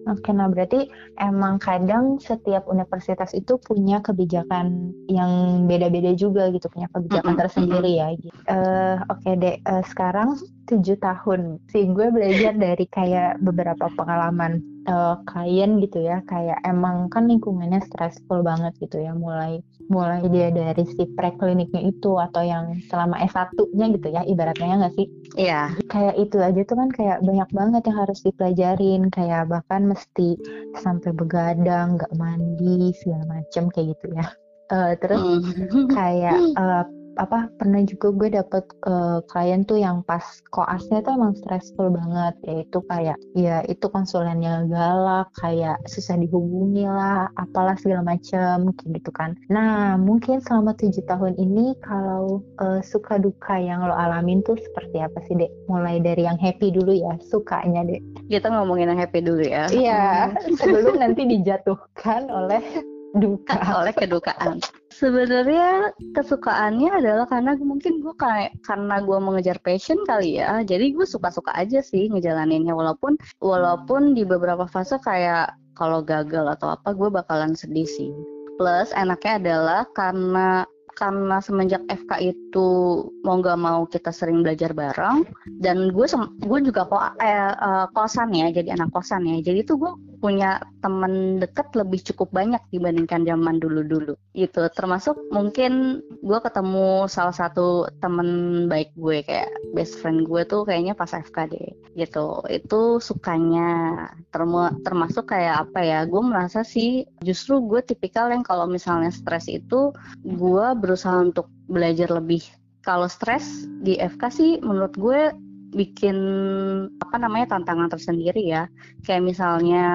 oke nah berarti emang kadang setiap universitas itu punya kebijakan yang beda-beda juga gitu punya kebijakan mm -hmm. tersendiri ya uh, oke okay deh uh, sekarang tujuh tahun sih gue belajar dari kayak beberapa pengalaman uh, klien gitu ya kayak emang kan lingkungannya stressful banget gitu ya mulai mulai dia dari si prekliniknya itu atau yang selama S1-nya gitu ya ibaratnya ya nggak sih? Iya. Kayak itu aja tuh kan kayak banyak banget yang harus dipelajarin kayak bahkan mesti sampai begadang, nggak mandi segala macem kayak gitu ya. Uh, terus mm. kayak uh, apa pernah juga gue dapet uh, klien tuh yang pas koasnya tuh emang stressful banget yaitu kayak ya itu konsulennya galak kayak susah dihubungi lah apalah segala macem kayak gitu kan. Nah mungkin selama tujuh tahun ini kalau uh, suka duka yang lo alamin tuh seperti apa sih dek? Mulai dari yang happy dulu ya sukanya dek. Kita ngomongin yang happy dulu ya. Iya sebelum nanti dijatuhkan oleh duka. Oleh kedukaan. Sebenarnya kesukaannya adalah karena mungkin gue kayak karena gue mengejar passion kali ya. Jadi gue suka-suka aja sih ngejalaninnya. Walaupun walaupun di beberapa fase kayak kalau gagal atau apa gue bakalan sedih sih. Plus enaknya adalah karena karena semenjak FK itu mau nggak mau kita sering belajar bareng dan gue gue juga kok eh, uh, kosan ya jadi anak kosan ya. Jadi tuh gue punya temen deket lebih cukup banyak dibandingkan zaman dulu-dulu gitu. Termasuk mungkin gue ketemu salah satu temen baik gue kayak best friend gue tuh kayaknya pas FK deh gitu. Itu sukanya term termasuk kayak apa ya gue merasa sih justru gue tipikal yang kalau misalnya stres itu gue berusaha untuk belajar lebih. Kalau stres di FK sih menurut gue bikin apa namanya tantangan tersendiri ya. Kayak misalnya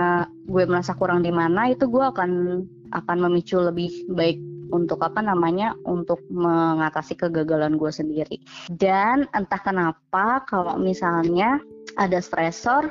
gue merasa kurang di mana itu gue akan akan memicu lebih baik untuk apa namanya untuk mengatasi kegagalan gue sendiri. Dan entah kenapa kalau misalnya ada stresor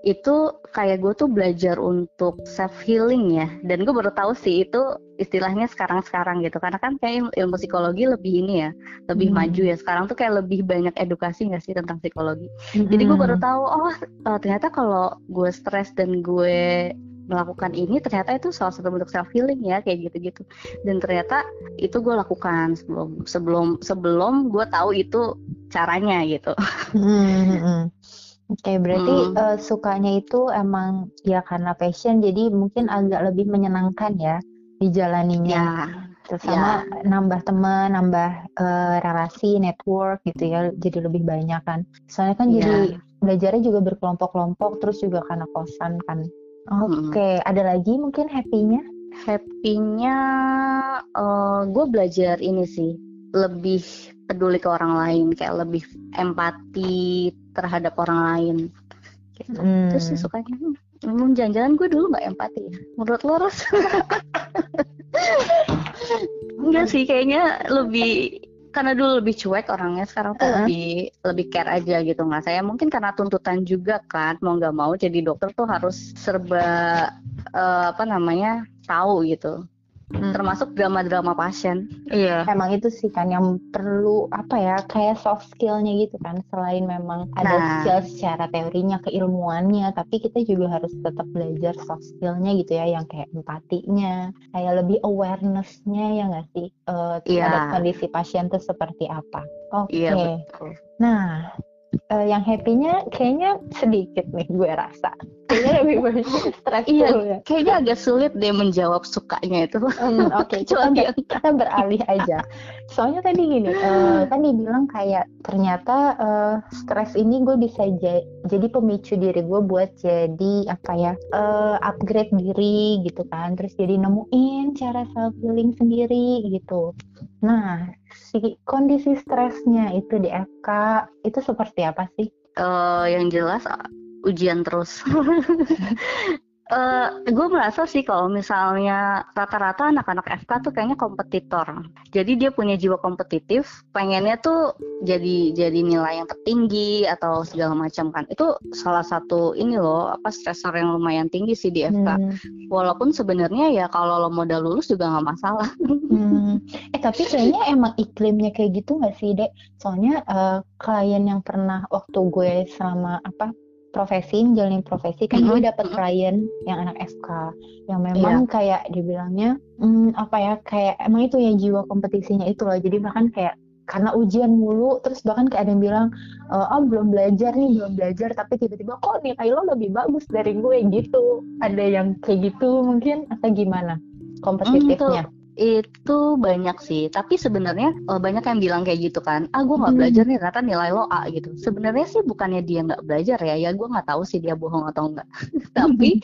itu kayak gue tuh belajar untuk self healing ya dan gue baru tahu sih itu istilahnya sekarang-sekarang gitu karena kan kayak ilmu psikologi lebih ini ya lebih hmm. maju ya sekarang tuh kayak lebih banyak edukasi nggak sih tentang psikologi hmm. jadi gue baru tahu oh uh, ternyata kalau gue stres dan gue melakukan ini ternyata itu salah satu bentuk self healing ya kayak gitu-gitu dan ternyata itu gue lakukan sebelum sebelum sebelum gue tahu itu caranya gitu. Hmm. Oke, okay, berarti hmm. uh, sukanya itu emang ya karena passion, jadi mungkin agak lebih menyenangkan ya dijalaninya. Ya. Terus sama ya. nambah teman, nambah uh, relasi, network gitu ya, jadi lebih banyak kan. Soalnya kan ya. jadi belajarnya juga berkelompok-kelompok, terus juga karena kosan kan. Oke, okay. hmm. ada lagi mungkin happy-nya? Happy-nya uh, gue belajar ini sih, lebih peduli ke orang lain, kayak lebih empati terhadap orang lain gitu. Hmm. terus sih sukanya ngomong jalan-jalan gue dulu nggak empati ya menurut lo Ros enggak sih kayaknya lebih karena dulu lebih cuek orangnya sekarang tuh uh -huh. lebih lebih care aja gitu nggak saya mungkin karena tuntutan juga kan mau nggak mau jadi dokter tuh harus serba uh, apa namanya tahu gitu hmm. termasuk drama-drama pasien. Iya. Emang itu sih kan yang perlu apa ya kayak soft skillnya gitu kan selain memang ada nah. skill secara teorinya keilmuannya, tapi kita juga harus tetap belajar soft skillnya gitu ya yang kayak empatinya, kayak lebih awarenessnya ya nggak sih uh, terhadap yeah. kondisi pasien itu seperti apa. Oke. Okay. Iya, Nah uh, yang happy-nya kayaknya sedikit nih gue rasa. Kayaknya lebih banyak stres iya, ya. Kayaknya agak sulit deh menjawab sukanya itu. Hmm, Oke, okay, kita, ber, kita beralih aja. Soalnya tadi gini, uh, kan dibilang kayak ternyata uh, stres ini gue bisa jadi pemicu diri gue buat jadi apa ya uh, upgrade diri gitu kan, terus jadi nemuin cara self healing sendiri gitu. Nah, si kondisi stresnya itu di FK itu seperti apa sih? Uh, yang jelas ujian terus. Uh, gue merasa sih kalau misalnya rata-rata anak-anak FK tuh kayaknya kompetitor. Jadi dia punya jiwa kompetitif, pengennya tuh jadi jadi nilai yang tertinggi atau segala macam kan. Itu salah satu ini loh apa stressor yang lumayan tinggi sih di FK. Hmm. Walaupun sebenarnya ya kalau lo modal lulus juga nggak masalah. Hmm. Eh tapi kayaknya emang iklimnya kayak gitu nggak sih dek? Soalnya uh, klien yang pernah waktu gue selama apa profesi menjalani profesi kan gue dapet klien yang anak FK yang memang yeah. kayak dibilangnya hmm, apa ya kayak emang itu ya jiwa kompetisinya itu loh. Jadi bahkan kayak karena ujian mulu terus bahkan kayak ada yang bilang oh belum belajar nih belum belajar tapi tiba-tiba kok nilai lo lebih bagus dari gue? Gitu. Ada yang kayak gitu mungkin atau gimana kompetitifnya? hmm, itu banyak sih. Tapi sebenarnya uh, banyak yang bilang kayak gitu kan ah gue nggak hmm. belajar nih ternyata nilai lo A gitu. Sebenarnya sih bukannya dia nggak belajar ya ya gue nggak tahu sih dia bohong atau enggak tapi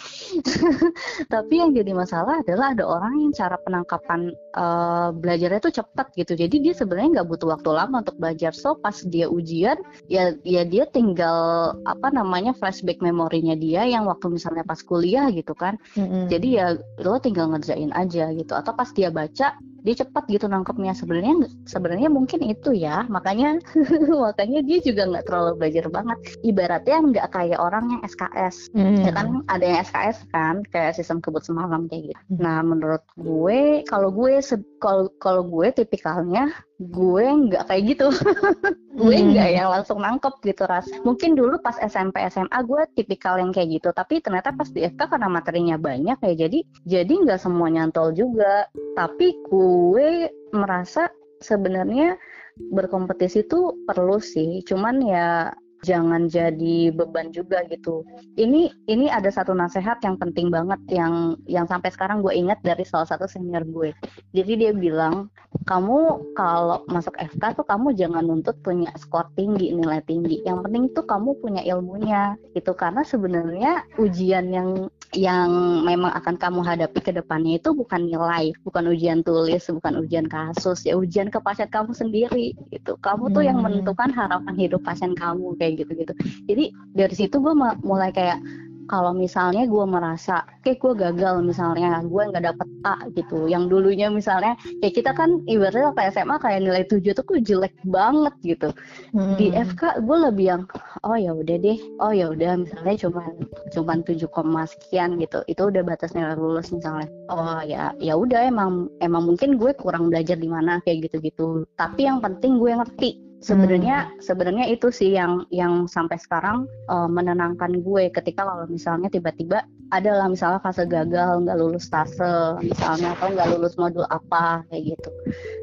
tapi yang jadi masalah adalah ada orang yang cara penangkapan uh, belajarnya itu cepat gitu. Jadi dia sebenarnya nggak butuh waktu lama untuk belajar. So pas dia ujian ya ya dia tinggal apa namanya flashback memorinya dia yang waktu misalnya pas kuliah gitu kan. Hmm. jadi ya lo tinggal ngerjain aja gitu. Atau pas dia baca dia cepat gitu nangkepnya. Sebenarnya sebenarnya mungkin itu ya. Makanya makanya dia juga nggak terlalu belajar banget. Ibaratnya nggak kayak orang yang SKS hmm. ya kan ada yang SKS kan kayak sistem kebut semalam kayak gitu. Hmm. nah menurut gue kalau gue kalau kalau gue tipikalnya gue nggak kayak gitu gue hmm. nggak yang langsung nangkep gitu ras mungkin dulu pas SMP SMA gue tipikal yang kayak gitu tapi ternyata pas di FK karena materinya banyak ya jadi jadi nggak semua nyantol juga tapi gue gue merasa sebenarnya berkompetisi itu perlu sih cuman ya jangan jadi beban juga gitu. Ini ini ada satu nasihat yang penting banget yang yang sampai sekarang gue ingat dari salah satu senior gue. Jadi dia bilang, kamu kalau masuk FK tuh kamu jangan nuntut punya skor tinggi, nilai tinggi. Yang penting tuh kamu punya ilmunya gitu karena sebenarnya ujian yang yang memang akan kamu hadapi ke depannya itu bukan nilai, bukan ujian tulis, bukan ujian kasus, ya ujian ke pasien kamu sendiri gitu. Kamu tuh yang hmm. menentukan harapan hidup pasien kamu kayak gitu-gitu. Jadi dari situ gue mulai kayak kalau misalnya gue merasa kayak gue gagal misalnya gue nggak dapet A gitu. Yang dulunya misalnya kayak kita kan ibaratnya kayak SMA kayak nilai 7 tuh gue jelek banget gitu. Hmm. di FK gue lebih yang oh ya udah deh oh ya udah misalnya cuman cuman 7, sekian gitu. Itu udah batas nilai lulus misalnya. Oh ya ya udah emang emang mungkin gue kurang belajar di mana kayak gitu-gitu. Tapi yang penting gue ngerti sebenarnya hmm. sebenarnya itu sih yang yang sampai sekarang uh, menenangkan gue ketika kalau misalnya tiba-tiba adalah misalnya fase gagal nggak lulus tase misalnya atau nggak lulus modul apa kayak gitu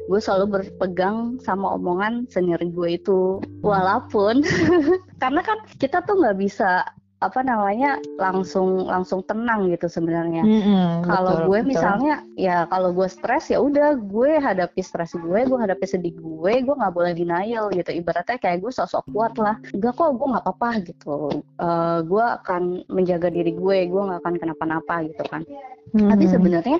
gue selalu berpegang sama omongan senior gue itu walaupun karena kan kita tuh nggak bisa apa namanya langsung langsung tenang gitu sebenarnya. Mm-hmm, kalau gue betul. misalnya ya kalau gue stres ya udah gue hadapi stres gue, gue hadapi sedih gue, gue nggak boleh denial gitu. Ibaratnya kayak gue sosok kuat lah. Enggak kok gue nggak apa-apa gitu. Uh, gue akan menjaga diri gue, gue nggak akan kenapa-napa gitu kan. Mm-hmm. Tapi sebenarnya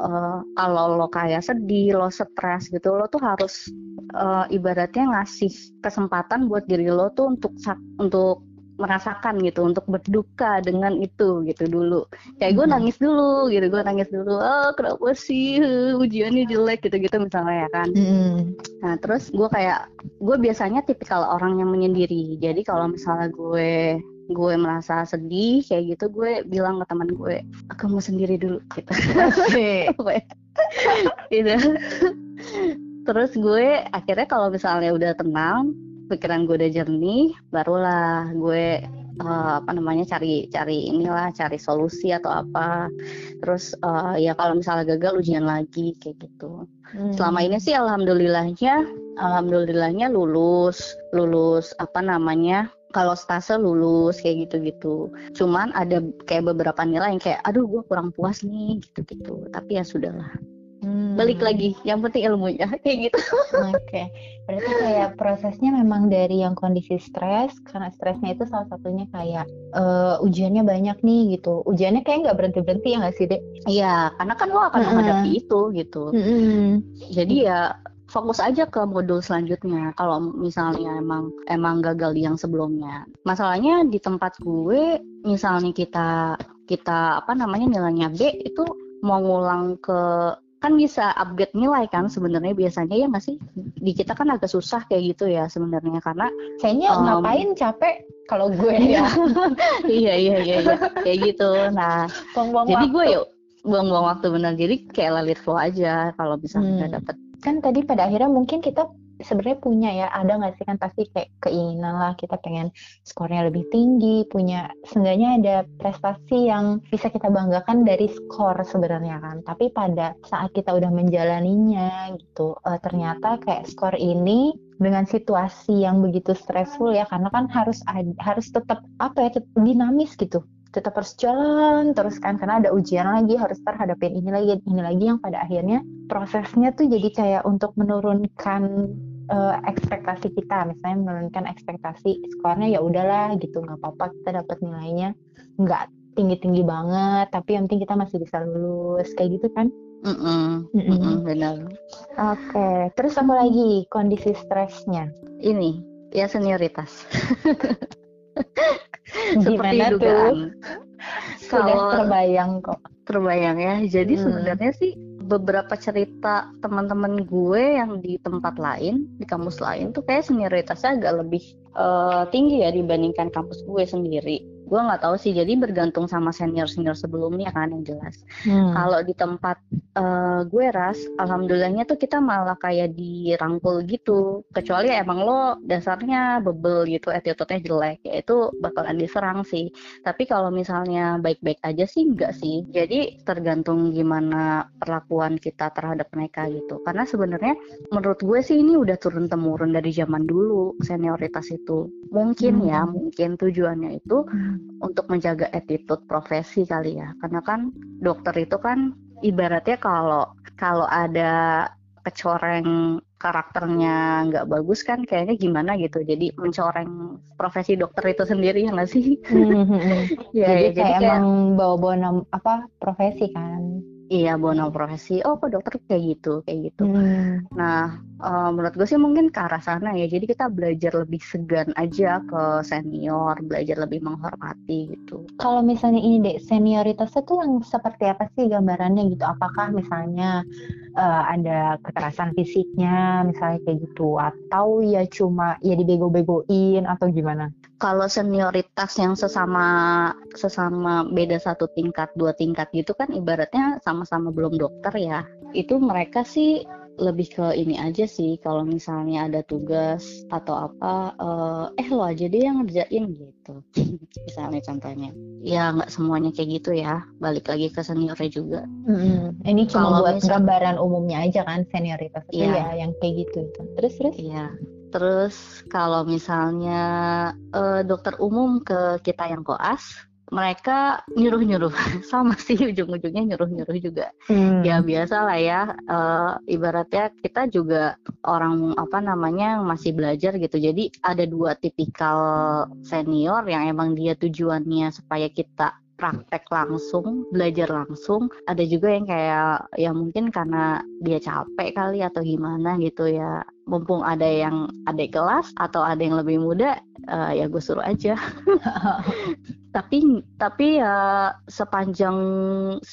uh, kalau lo kayak sedih, lo stres gitu, lo tuh harus uh, ibaratnya ngasih kesempatan buat diri lo tuh untuk untuk merasakan gitu untuk berduka dengan itu gitu dulu. Kayak gue nangis dulu gitu gue nangis dulu oh kenapa sih? Ujiannya jelek gitu gitu misalnya ya kan. Mm. nah terus gue kayak gue biasanya tipikal orang yang menyendiri. Jadi kalau misalnya gue gue merasa sedih kayak gitu gue bilang ke teman gue aku mau sendiri dulu gitu. Gitu. Terus gue akhirnya kalau misalnya udah tenang pikiran gue udah jernih barulah gue uh, apa namanya cari cari inilah cari solusi atau apa. Terus uh, ya kalau misalnya gagal ujian lagi kayak gitu. Hmm. selama ini sih alhamdulillahnya alhamdulillahnya lulus lulus apa namanya kalau stase lulus kayak gitu-gitu. Cuman ada kayak beberapa nilai yang kayak aduh gue kurang puas nih gitu-gitu. Tapi ya sudahlah Hmm. Balik lagi, yang penting ilmunya kayak gitu. Oke, okay. berarti kayak prosesnya memang dari yang kondisi stres, karena stresnya itu salah satunya kayak uh, ujiannya banyak nih gitu. Ujiannya kayak nggak berhenti berhenti ya nggak sih dek? Iya, karena kan lo akan -huh. menghadapi itu gitu. -huh. Jadi ya fokus aja ke modul selanjutnya kalau misalnya emang emang gagal di yang sebelumnya masalahnya di tempat gue misalnya kita kita apa namanya nilainya B itu mau ngulang ke kan bisa upgrade nilai kan sebenarnya biasanya ya masih di kita kan agak susah kayak gitu ya sebenarnya karena kayaknya um, ngapain capek kalau gue ya? Iya iya iya iya. Kayak gitu. Nah buang -buang jadi gue yuk buang-buang waktu benar jadi kayak lalit flow aja kalau bisa hmm. kita dapet. Kan tadi pada akhirnya mungkin kita sebenarnya punya ya ada nggak sih kan pasti kayak keinginan lah kita pengen skornya lebih tinggi punya seenggaknya ada prestasi yang bisa kita banggakan dari skor sebenarnya kan. Tapi pada saat kita udah menjalaninya gitu uh, ternyata kayak skor ini dengan situasi yang begitu stressful ya karena kan harus harus tetap apa ya tetap dinamis gitu. Tetap harus jalan terus kan karena ada ujian lagi harus terhadapin ini lagi ini lagi yang pada akhirnya prosesnya tuh jadi kayak untuk menurunkan uh, ekspektasi kita misalnya menurunkan ekspektasi skornya ya udahlah gitu nggak apa-apa kita dapat nilainya nggak tinggi-tinggi banget tapi yang penting kita masih bisa lulus kayak gitu kan mm -mm, mm -mm, benar oke okay. terus apa lagi kondisi stresnya ini ya senioritas Gimana dugaan. Kalau terbayang kok. Terbayang ya. Jadi hmm. sebenarnya sih beberapa cerita teman-teman gue yang di tempat lain, di kampus lain tuh kayak senioritasnya agak lebih uh, tinggi ya dibandingkan kampus gue sendiri gue nggak tahu sih. Jadi bergantung sama senior senior sebelumnya kan yang jelas. Hmm. kalau di tempat uh, gue ras alhamdulillahnya tuh kita malah kayak dirangkul gitu. Kecuali emang lo dasarnya bebel gitu attitude-nya jelek ya itu bakalan diserang sih. Tapi kalau misalnya baik-baik aja sih enggak sih. Jadi tergantung gimana perlakuan kita terhadap mereka gitu. Karena sebenarnya menurut gue sih ini udah turun temurun dari zaman dulu senioritas itu. Mungkin ya, hmm. ya mungkin tujuannya itu hmm untuk menjaga attitude profesi kali ya. Karena kan dokter itu kan ibaratnya kalau kalau ada kecoreng karakternya nggak bagus kan kayaknya gimana gitu. Jadi mencoreng profesi dokter itu sendiri ya nggak sih? Mm-hmm. ya, jadi, ya, jadi kayak emang bawa-bawa apa profesi kan Iya, bono profesi. Oh, kok dokter kayak gitu, kayak gitu. Hmm. Nah, uh, menurut gue sih mungkin ke arah sana ya. Jadi kita belajar lebih segan aja ke senior, belajar lebih menghormati gitu. Kalau misalnya ini deh, senioritasnya tuh yang seperti apa sih gambarannya gitu? Apakah misalnya uh, ada kekerasan fisiknya, misalnya kayak gitu, atau ya cuma ya dibego-begoin atau gimana? kalau senioritas yang sesama sesama beda satu tingkat dua tingkat gitu kan ibaratnya sama-sama belum dokter ya itu mereka sih lebih ke ini aja sih kalau misalnya ada tugas atau apa uh, eh lo aja deh yang ngerjain gitu. Misalnya contohnya. Ya nggak semuanya kayak gitu ya. Balik lagi ke seniornya juga. Mm-hmm. ini cuma kalau buat misal, gambaran umumnya aja kan senioritas. Itu iya. ya yang kayak gitu. Itu terus terus? Iya. Terus kalau misalnya uh, dokter umum ke kita yang koas, mereka nyuruh-nyuruh sama sih ujung-ujungnya nyuruh-nyuruh juga. Hmm. Ya biasa lah ya. Uh, ibaratnya kita juga orang apa namanya masih belajar gitu. Jadi ada dua tipikal senior yang emang dia tujuannya supaya kita praktek langsung, belajar langsung. Ada juga yang kayak ya mungkin karena dia capek kali atau gimana gitu ya. Mumpung ada yang adik kelas atau ada yang lebih muda, uh, ya gue suruh aja. tapi tapi ya sepanjang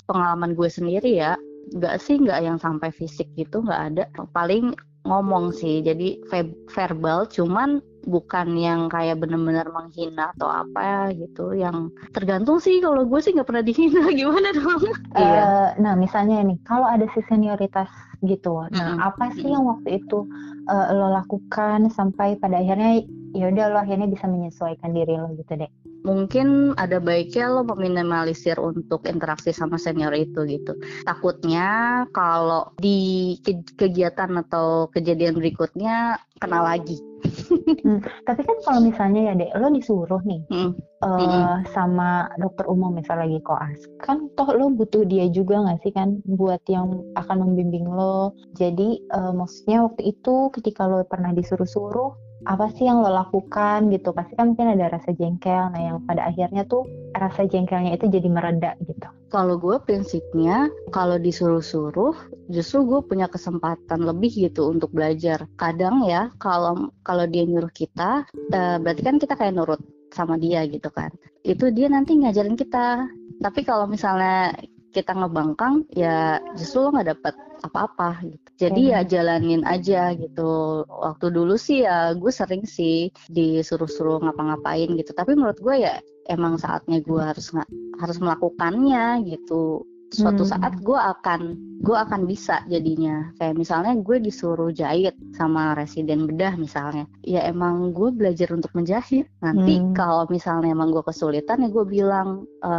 pengalaman gue sendiri ya, nggak sih nggak yang sampai fisik gitu nggak ada. Paling ngomong sih jadi verbal cuman bukan yang kayak bener-bener menghina atau apa gitu yang tergantung sih kalau gue sih nggak pernah dihina gimana dong uh, iya. nah misalnya nih kalau ada si senioritas gitu nah mm-hmm. apa sih yang waktu itu uh, lo lakukan sampai pada akhirnya ya udah lo akhirnya bisa menyesuaikan diri lo gitu deh mungkin ada baiknya lo meminimalisir untuk interaksi sama senior itu gitu. Takutnya kalau di kegiatan atau kejadian berikutnya kena lagi. hmm, tapi kan kalau misalnya ya dek, lo disuruh nih hmm. Uh, hmm. sama dokter umum misal lagi koas, kan toh lo butuh dia juga nggak sih kan buat yang akan membimbing lo. Jadi uh, maksudnya waktu itu ketika lo pernah disuruh-suruh apa sih yang lo lakukan gitu? Pasti kan mungkin ada rasa jengkel. Nah yang pada akhirnya tuh rasa jengkelnya itu jadi mereda gitu. Kalau gue prinsipnya kalau disuruh-suruh justru gue punya kesempatan lebih gitu untuk belajar. Kadang ya kalau kalau dia nyuruh kita uh, berarti kan kita kayak nurut sama dia gitu kan. Itu dia nanti ngajarin kita. Tapi kalau misalnya kita ngebangkang ya justru lo nggak dapet apa-apa gitu. Jadi hmm. ya jalanin aja gitu. Waktu dulu sih ya gue sering sih disuruh-suruh ngapa-ngapain gitu. Tapi menurut gue ya emang saatnya gue harus nggak harus melakukannya gitu suatu hmm. saat gue akan gue akan bisa jadinya kayak misalnya gue disuruh jahit sama residen bedah misalnya ya emang gue belajar untuk menjahit nanti hmm. kalau misalnya emang gue kesulitan ya gue bilang e,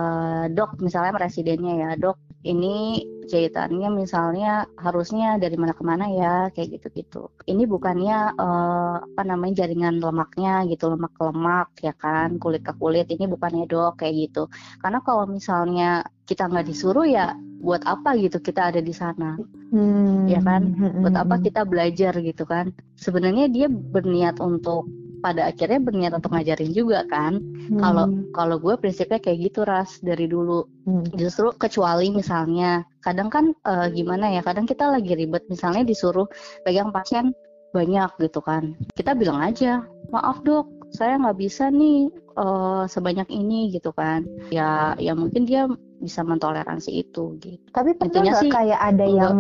dok misalnya residennya ya dok ini jahitannya misalnya harusnya dari mana ke mana ya kayak gitu-gitu. Ini bukannya uh, apa namanya jaringan lemaknya gitu lemak ke lemak ya kan kulit ke kulit ini bukannya dok kayak gitu. Karena kalau misalnya kita nggak disuruh ya buat apa gitu kita ada di sana hmm. ya kan buat apa hmm. kita belajar gitu kan sebenarnya dia berniat untuk pada akhirnya berniat untuk ngajarin juga kan kalau hmm. kalau gue prinsipnya kayak gitu ras dari dulu hmm. justru kecuali misalnya kadang kan uh, gimana ya kadang kita lagi ribet misalnya disuruh pegang pasien banyak gitu kan kita bilang aja maaf dok saya nggak bisa nih uh, sebanyak ini gitu kan. Ya ya mungkin dia bisa mentoleransi itu gitu. Tapi pernah nggak kayak ada enggak. yang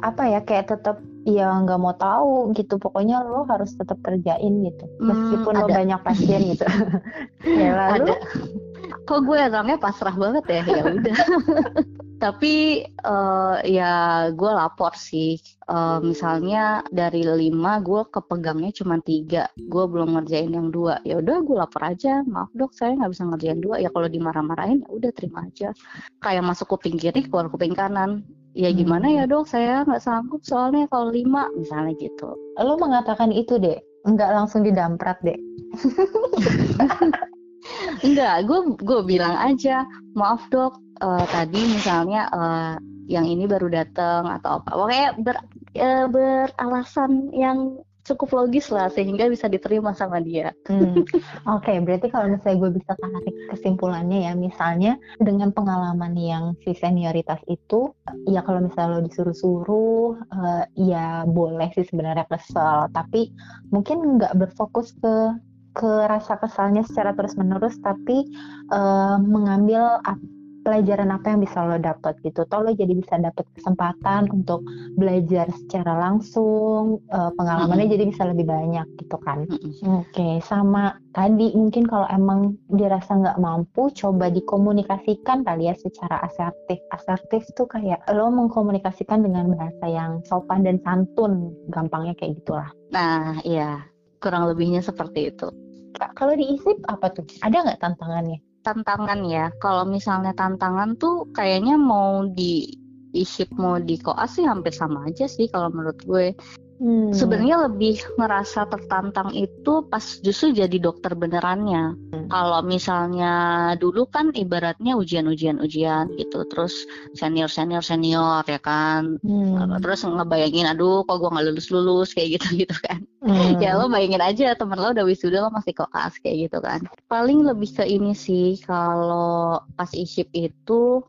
apa ya kayak tetap ya nggak mau tahu gitu. Pokoknya lo harus tetap kerjain gitu. Hmm, meskipun hmm, lo banyak pasien gitu. Ya lalu? Ada. kok gue orangnya pasrah banget ya? Ya udah tapi uh, ya gue lapor sih. Uh, misalnya dari lima gue kepegangnya cuma tiga. Gue belum ngerjain yang dua. Ya udah gue lapor aja. Maaf dok saya nggak bisa ngerjain dua. Ya kalau dimarah-marahin ya udah terima aja. Kayak masuk kuping kiri keluar kuping kanan. Ya gimana ya dok? Saya nggak sanggup soalnya kalau lima misalnya gitu. Lo mengatakan itu deh nggak langsung didamprat deh Enggak, gue gue bilang aja, maaf dok, uh, tadi misalnya uh, yang ini baru datang atau apa pokoknya ber, uh, beralasan yang cukup logis lah sehingga bisa diterima sama dia. Hmm. Oke, okay, berarti kalau misalnya gue bisa tarik kesimpulannya ya, misalnya dengan pengalaman yang si senioritas itu, ya kalau misalnya lo disuruh-suruh, uh, ya boleh sih sebenarnya kesel, tapi mungkin nggak berfokus ke ke rasa kesalnya secara terus menerus, tapi uh, mengambil pelajaran apa yang bisa lo dapat gitu. Toh lo jadi bisa dapat kesempatan untuk belajar secara langsung, uh, pengalamannya mm -hmm. jadi bisa lebih banyak gitu kan. Mm -hmm. Oke, okay. sama tadi mungkin kalau emang dirasa nggak mampu, coba dikomunikasikan kali ya secara asertif. Asertif tuh kayak lo mengkomunikasikan dengan bahasa yang sopan dan santun, gampangnya kayak gitulah. Nah, iya, kurang lebihnya seperti itu. Kalau di ISIP apa tuh? Ada nggak tantangannya? tantangan ya. Kalau misalnya tantangan tuh kayaknya mau di isip mau di koas sih hampir sama aja sih kalau menurut gue. Hmm. Sebenarnya lebih ngerasa tertantang itu pas justru jadi dokter benerannya. Hmm. Kalau misalnya dulu kan ibaratnya ujian-ujian ujian gitu, terus senior senior senior ya kan, hmm. terus ngebayangin, aduh kok gue nggak lulus lulus kayak gitu gitu kan. Hmm. ya lo bayangin aja temen lo udah wisuda lo masih kokas kayak gitu kan. Paling lebih ke ini sih kalau pas isip itu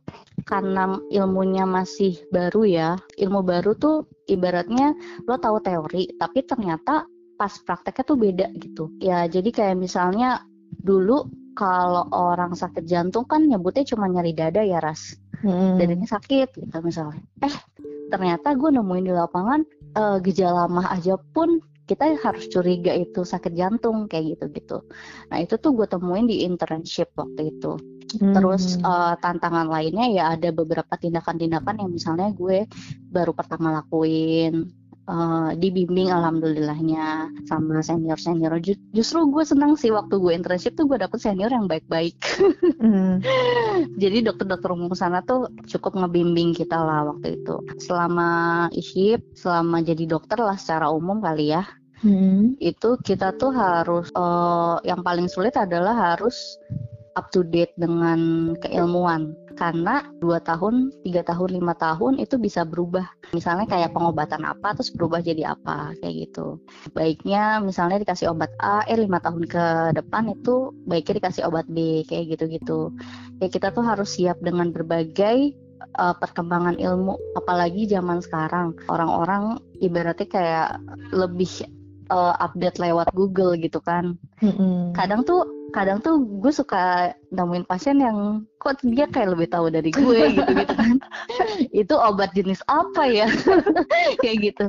karena ilmunya masih baru ya, ilmu baru tuh ibaratnya lo tahu teori tapi ternyata pas prakteknya tuh beda gitu. Ya jadi kayak misalnya dulu kalau orang sakit jantung kan nyebutnya cuma nyari dada ya ras. Hmm. dadanya sakit gitu misalnya. Eh ternyata gue nemuin di lapangan uh, gejala mah aja pun kita harus curiga itu sakit jantung kayak gitu gitu nah itu tuh gue temuin di internship waktu itu Terus uh, tantangan lainnya ya ada beberapa tindakan-tindakan yang misalnya gue baru pertama lakuin uh, dibimbing alhamdulillahnya sama senior senior justru gue senang sih waktu gue internship tuh gue dapet senior yang baik-baik. Mm. jadi dokter-dokter umum sana tuh cukup ngebimbing kita lah waktu itu. Selama iship selama jadi dokter lah secara umum kali ya. Hmm. itu kita tuh harus uh, yang paling sulit adalah harus up to date dengan keilmuan karena dua tahun, tiga tahun, lima tahun itu bisa berubah. Misalnya kayak pengobatan apa terus berubah jadi apa kayak gitu. Baiknya misalnya dikasih obat A, eh lima tahun ke depan itu baiknya dikasih obat B kayak gitu-gitu. Ya kita tuh harus siap dengan berbagai uh, perkembangan ilmu apalagi zaman sekarang orang-orang ibaratnya kayak lebih uh, update lewat Google gitu kan. Mm-hmm. Kadang tuh kadang tuh gue suka nemuin pasien yang kok dia kayak lebih tahu dari gue gitu gitu kan. Itu obat jenis apa ya? kayak gitu.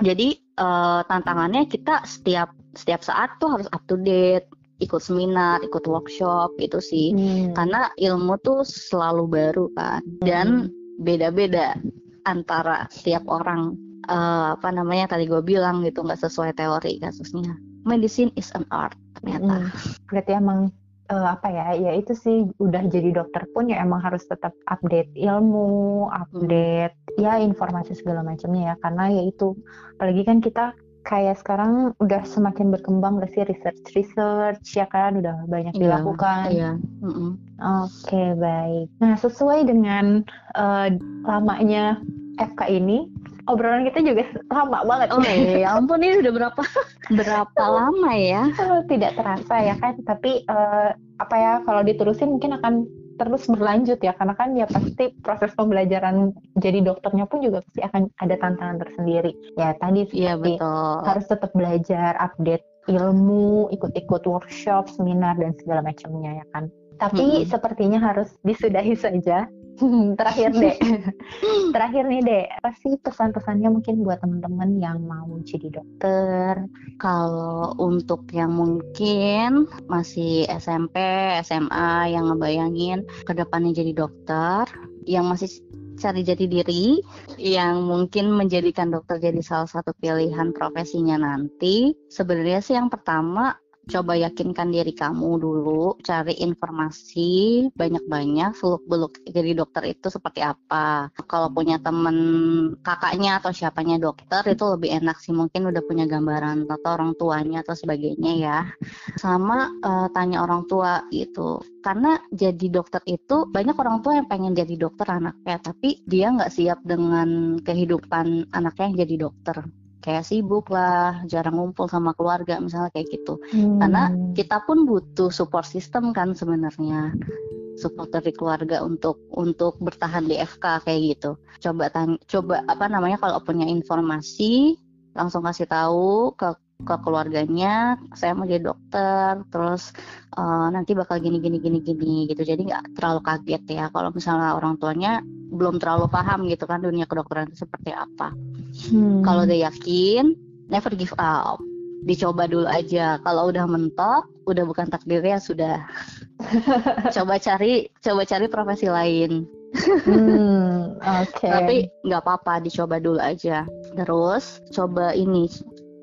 Jadi uh, tantangannya kita setiap setiap saat tuh harus up to date ikut seminar, ikut workshop itu sih. Hmm. Karena ilmu tuh selalu baru kan dan hmm. beda-beda antara tiap orang uh, apa namanya tadi gue bilang gitu nggak sesuai teori kasusnya medicine is an art ternyata hmm. berarti emang uh, apa ya ya itu sih udah jadi dokter pun ya emang harus tetap update ilmu update hmm. ya informasi segala macamnya ya karena ya itu apalagi kan kita kayak sekarang udah semakin berkembang gak sih research research ya kan udah banyak yeah, dilakukan. Iya. Mm -mm. Oke okay, baik. Nah sesuai dengan uh, lamanya FK ini obrolan kita juga lama banget. Oh ya ampun ini udah berapa berapa lama ya? Tidak terasa ya kan, tapi uh, apa ya kalau diterusin mungkin akan terus berlanjut ya karena kan ya pasti proses pembelajaran jadi dokternya pun juga pasti akan ada tantangan tersendiri. Ya tadi ya, betul. harus tetap belajar, update ilmu, ikut-ikut workshop, seminar dan segala macamnya ya kan. Tapi hmm. sepertinya harus disudahi saja terakhir deh. Terakhir nih deh apa sih pesan-pesannya mungkin buat teman-teman yang mau jadi dokter? Kalau untuk yang mungkin masih SMP SMA yang ngebayangin ke depannya jadi dokter yang masih cari jati diri yang mungkin menjadikan dokter jadi salah satu pilihan profesinya nanti sebenarnya sih yang pertama coba yakinkan diri kamu dulu, cari informasi banyak-banyak seluk-beluk jadi dokter itu seperti apa. Kalau punya temen kakaknya atau siapanya dokter itu lebih enak sih mungkin udah punya gambaran atau orang tuanya atau sebagainya ya. Sama uh, tanya orang tua gitu. Karena jadi dokter itu banyak orang tua yang pengen jadi dokter anaknya, tapi dia nggak siap dengan kehidupan anaknya yang jadi dokter kayak sibuk lah, jarang ngumpul sama keluarga misalnya kayak gitu. Hmm. Karena kita pun butuh support system kan sebenarnya. Support dari keluarga untuk untuk bertahan di FK kayak gitu. Coba tanya, coba apa namanya kalau punya informasi langsung kasih tahu ke ke keluarganya saya mau jadi dokter terus uh, nanti bakal gini gini gini gini gitu. Jadi nggak terlalu kaget ya kalau misalnya orang tuanya belum terlalu paham gitu kan dunia kedokteran itu seperti apa. Hmm. kalau udah yakin never give up. Dicoba dulu aja. Kalau udah mentok udah bukan takdirnya sudah. Coba cari coba cari profesi lain. Hmm, okay. tapi nggak apa-apa dicoba dulu aja. Terus coba ini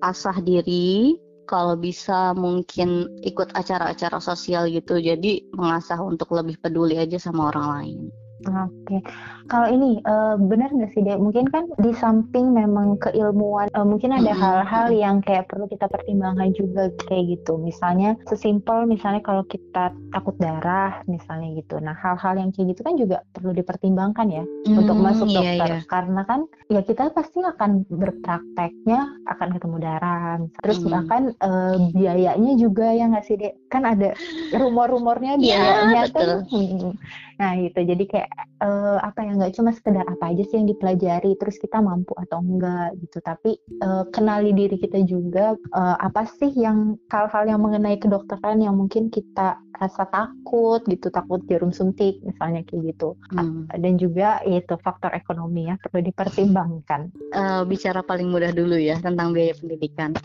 asah diri kalau bisa mungkin ikut acara-acara sosial gitu. Jadi mengasah untuk lebih peduli aja sama orang lain Oke, kalau ini uh, benar nggak sih deh? Mungkin kan di samping memang keilmuan, uh, mungkin ada hal-hal yang kayak perlu kita pertimbangkan juga kayak gitu. Misalnya sesimpel misalnya kalau kita takut darah, misalnya gitu. Nah hal-hal yang kayak gitu kan juga perlu dipertimbangkan ya mm, untuk masuk iya, dokter. Iya. Karena kan ya kita pasti akan berprakteknya akan ketemu darah. Terus mm. bahkan uh, biayanya juga ya nggak sih deh? Kan ada rumor-rumornya iya, biayanya ya, kan. Hmm, Nah gitu, jadi kayak uh, apa ya nggak cuma sekedar apa aja sih yang dipelajari, terus kita mampu atau enggak gitu, tapi uh, kenali diri kita juga uh, apa sih yang hal-hal yang mengenai kedokteran yang mungkin kita rasa takut gitu, takut jarum suntik misalnya kayak gitu, hmm. dan juga itu faktor ekonomi ya perlu dipertimbangkan. Uh, bicara paling mudah dulu ya tentang biaya pendidikan.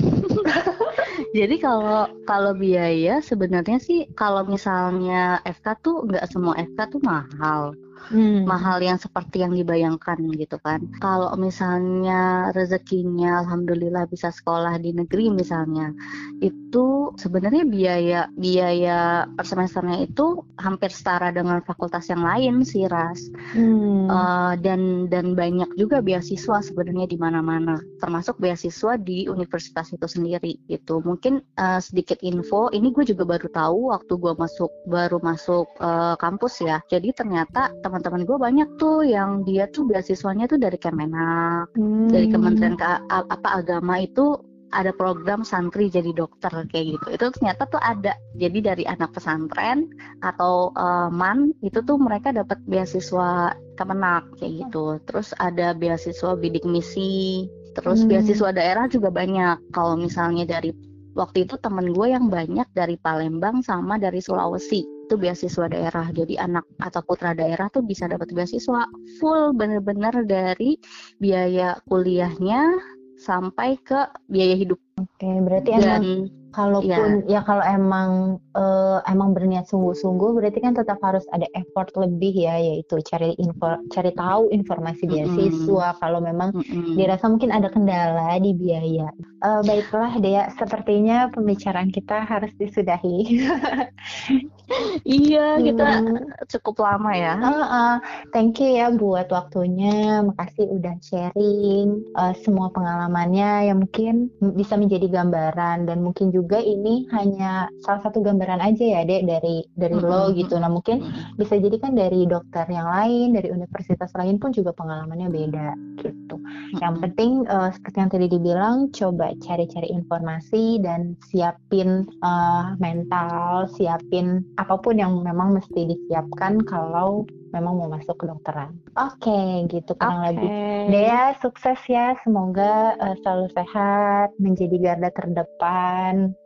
Jadi kalau kalau biaya sebenarnya sih kalau misalnya FK tuh nggak semua FK tuh mahal. Hmm. mahal yang seperti yang dibayangkan gitu kan. Kalau misalnya rezekinya alhamdulillah bisa sekolah di negeri misalnya, itu sebenarnya biaya biaya per semesternya itu hampir setara dengan fakultas yang lain sih Ras. Hmm. Uh, dan dan banyak juga beasiswa sebenarnya di mana-mana, termasuk beasiswa di universitas itu sendiri gitu. Mungkin uh, sedikit info, ini gue juga baru tahu waktu gue masuk baru masuk uh, kampus ya. Jadi ternyata teman-teman gue banyak tuh yang dia tuh beasiswanya tuh dari Kemenak, hmm. dari Kementerian ke apa agama itu ada program santri jadi dokter kayak gitu. Itu ternyata tuh ada. Jadi dari anak pesantren atau uh, man itu tuh mereka dapat beasiswa Kemenak kayak gitu. Terus ada beasiswa bidik misi. Terus hmm. beasiswa daerah juga banyak. Kalau misalnya dari waktu itu temen gue yang banyak dari Palembang sama dari Sulawesi itu beasiswa daerah jadi anak atau putra daerah tuh bisa dapat beasiswa full bener-bener dari biaya kuliahnya sampai ke biaya hidup. Oke, berarti Dan, emang kalaupun ya, ya kalau emang uh, emang berniat sungguh-sungguh berarti kan tetap harus ada effort lebih ya yaitu cari info cari tahu informasi beasiswa mm -hmm. kalau memang mm -hmm. dirasa mungkin ada kendala di biaya. Uh, baiklah Dea, sepertinya pembicaraan kita harus disudahi. iya, kita hmm. cukup lama ya. Uh, uh, thank you ya buat waktunya. Makasih udah sharing uh, semua pengalamannya yang mungkin bisa menjadi gambaran dan mungkin juga ini hanya salah satu gambaran aja ya dek dari dari lo gitu. Nah mungkin bisa jadi kan dari dokter yang lain dari universitas lain pun juga pengalamannya beda gitu. Yang penting uh, seperti yang tadi dibilang coba cari-cari informasi dan siapin uh, mental siapin apa pun yang memang mesti disiapkan kalau memang mau masuk kedokteran. Oke, okay, gitu kurang okay. lebih. Dea sukses ya, semoga uh, selalu sehat, menjadi garda terdepan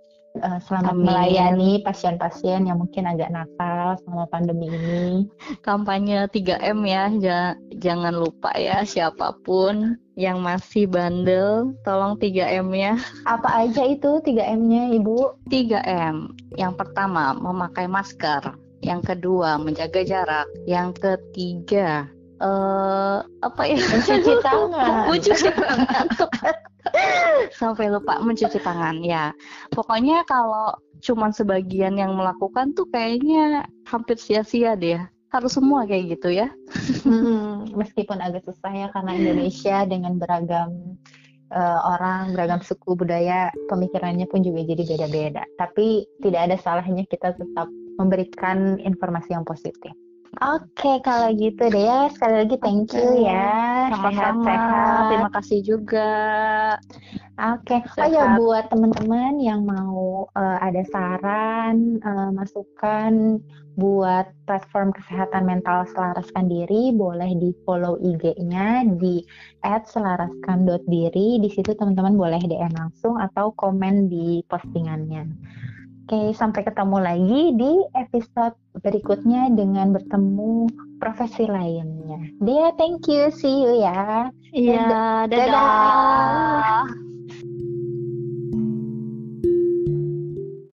uh, selama Amin. melayani pasien-pasien yang mungkin agak nakal selama pandemi ini. Kampanye 3M ya, jangan lupa ya siapa pun yang masih bandel, tolong 3M ya. Apa aja itu 3M-nya, Ibu? 3M. Yang pertama, memakai masker yang kedua menjaga jarak, yang ketiga uh, apa ya mencuci tangan, mencuci tangan sampai lupa mencuci tangan ya. Pokoknya kalau cuman sebagian yang melakukan tuh kayaknya hampir sia-sia deh. Harus semua kayak gitu ya. Hmm, meskipun agak susah ya karena Indonesia dengan beragam uh, orang beragam suku budaya pemikirannya pun juga jadi beda-beda tapi tidak ada salahnya kita tetap memberikan informasi yang positif. Oke, kalau gitu deh ya. Sekali lagi thank you ya. Sehat-sehat. Terima kasih juga. Oke. Okay. Oh ya buat teman-teman yang mau uh, ada saran, uh, masukan buat platform kesehatan mental selaraskan diri, boleh di follow IG-nya di @selaraskan.diri. Di situ teman-teman boleh DM langsung atau komen di postingannya. Oke, sampai ketemu lagi di episode berikutnya dengan bertemu profesi lainnya. Dia, thank you, see you ya. Iya, dadah. dadah.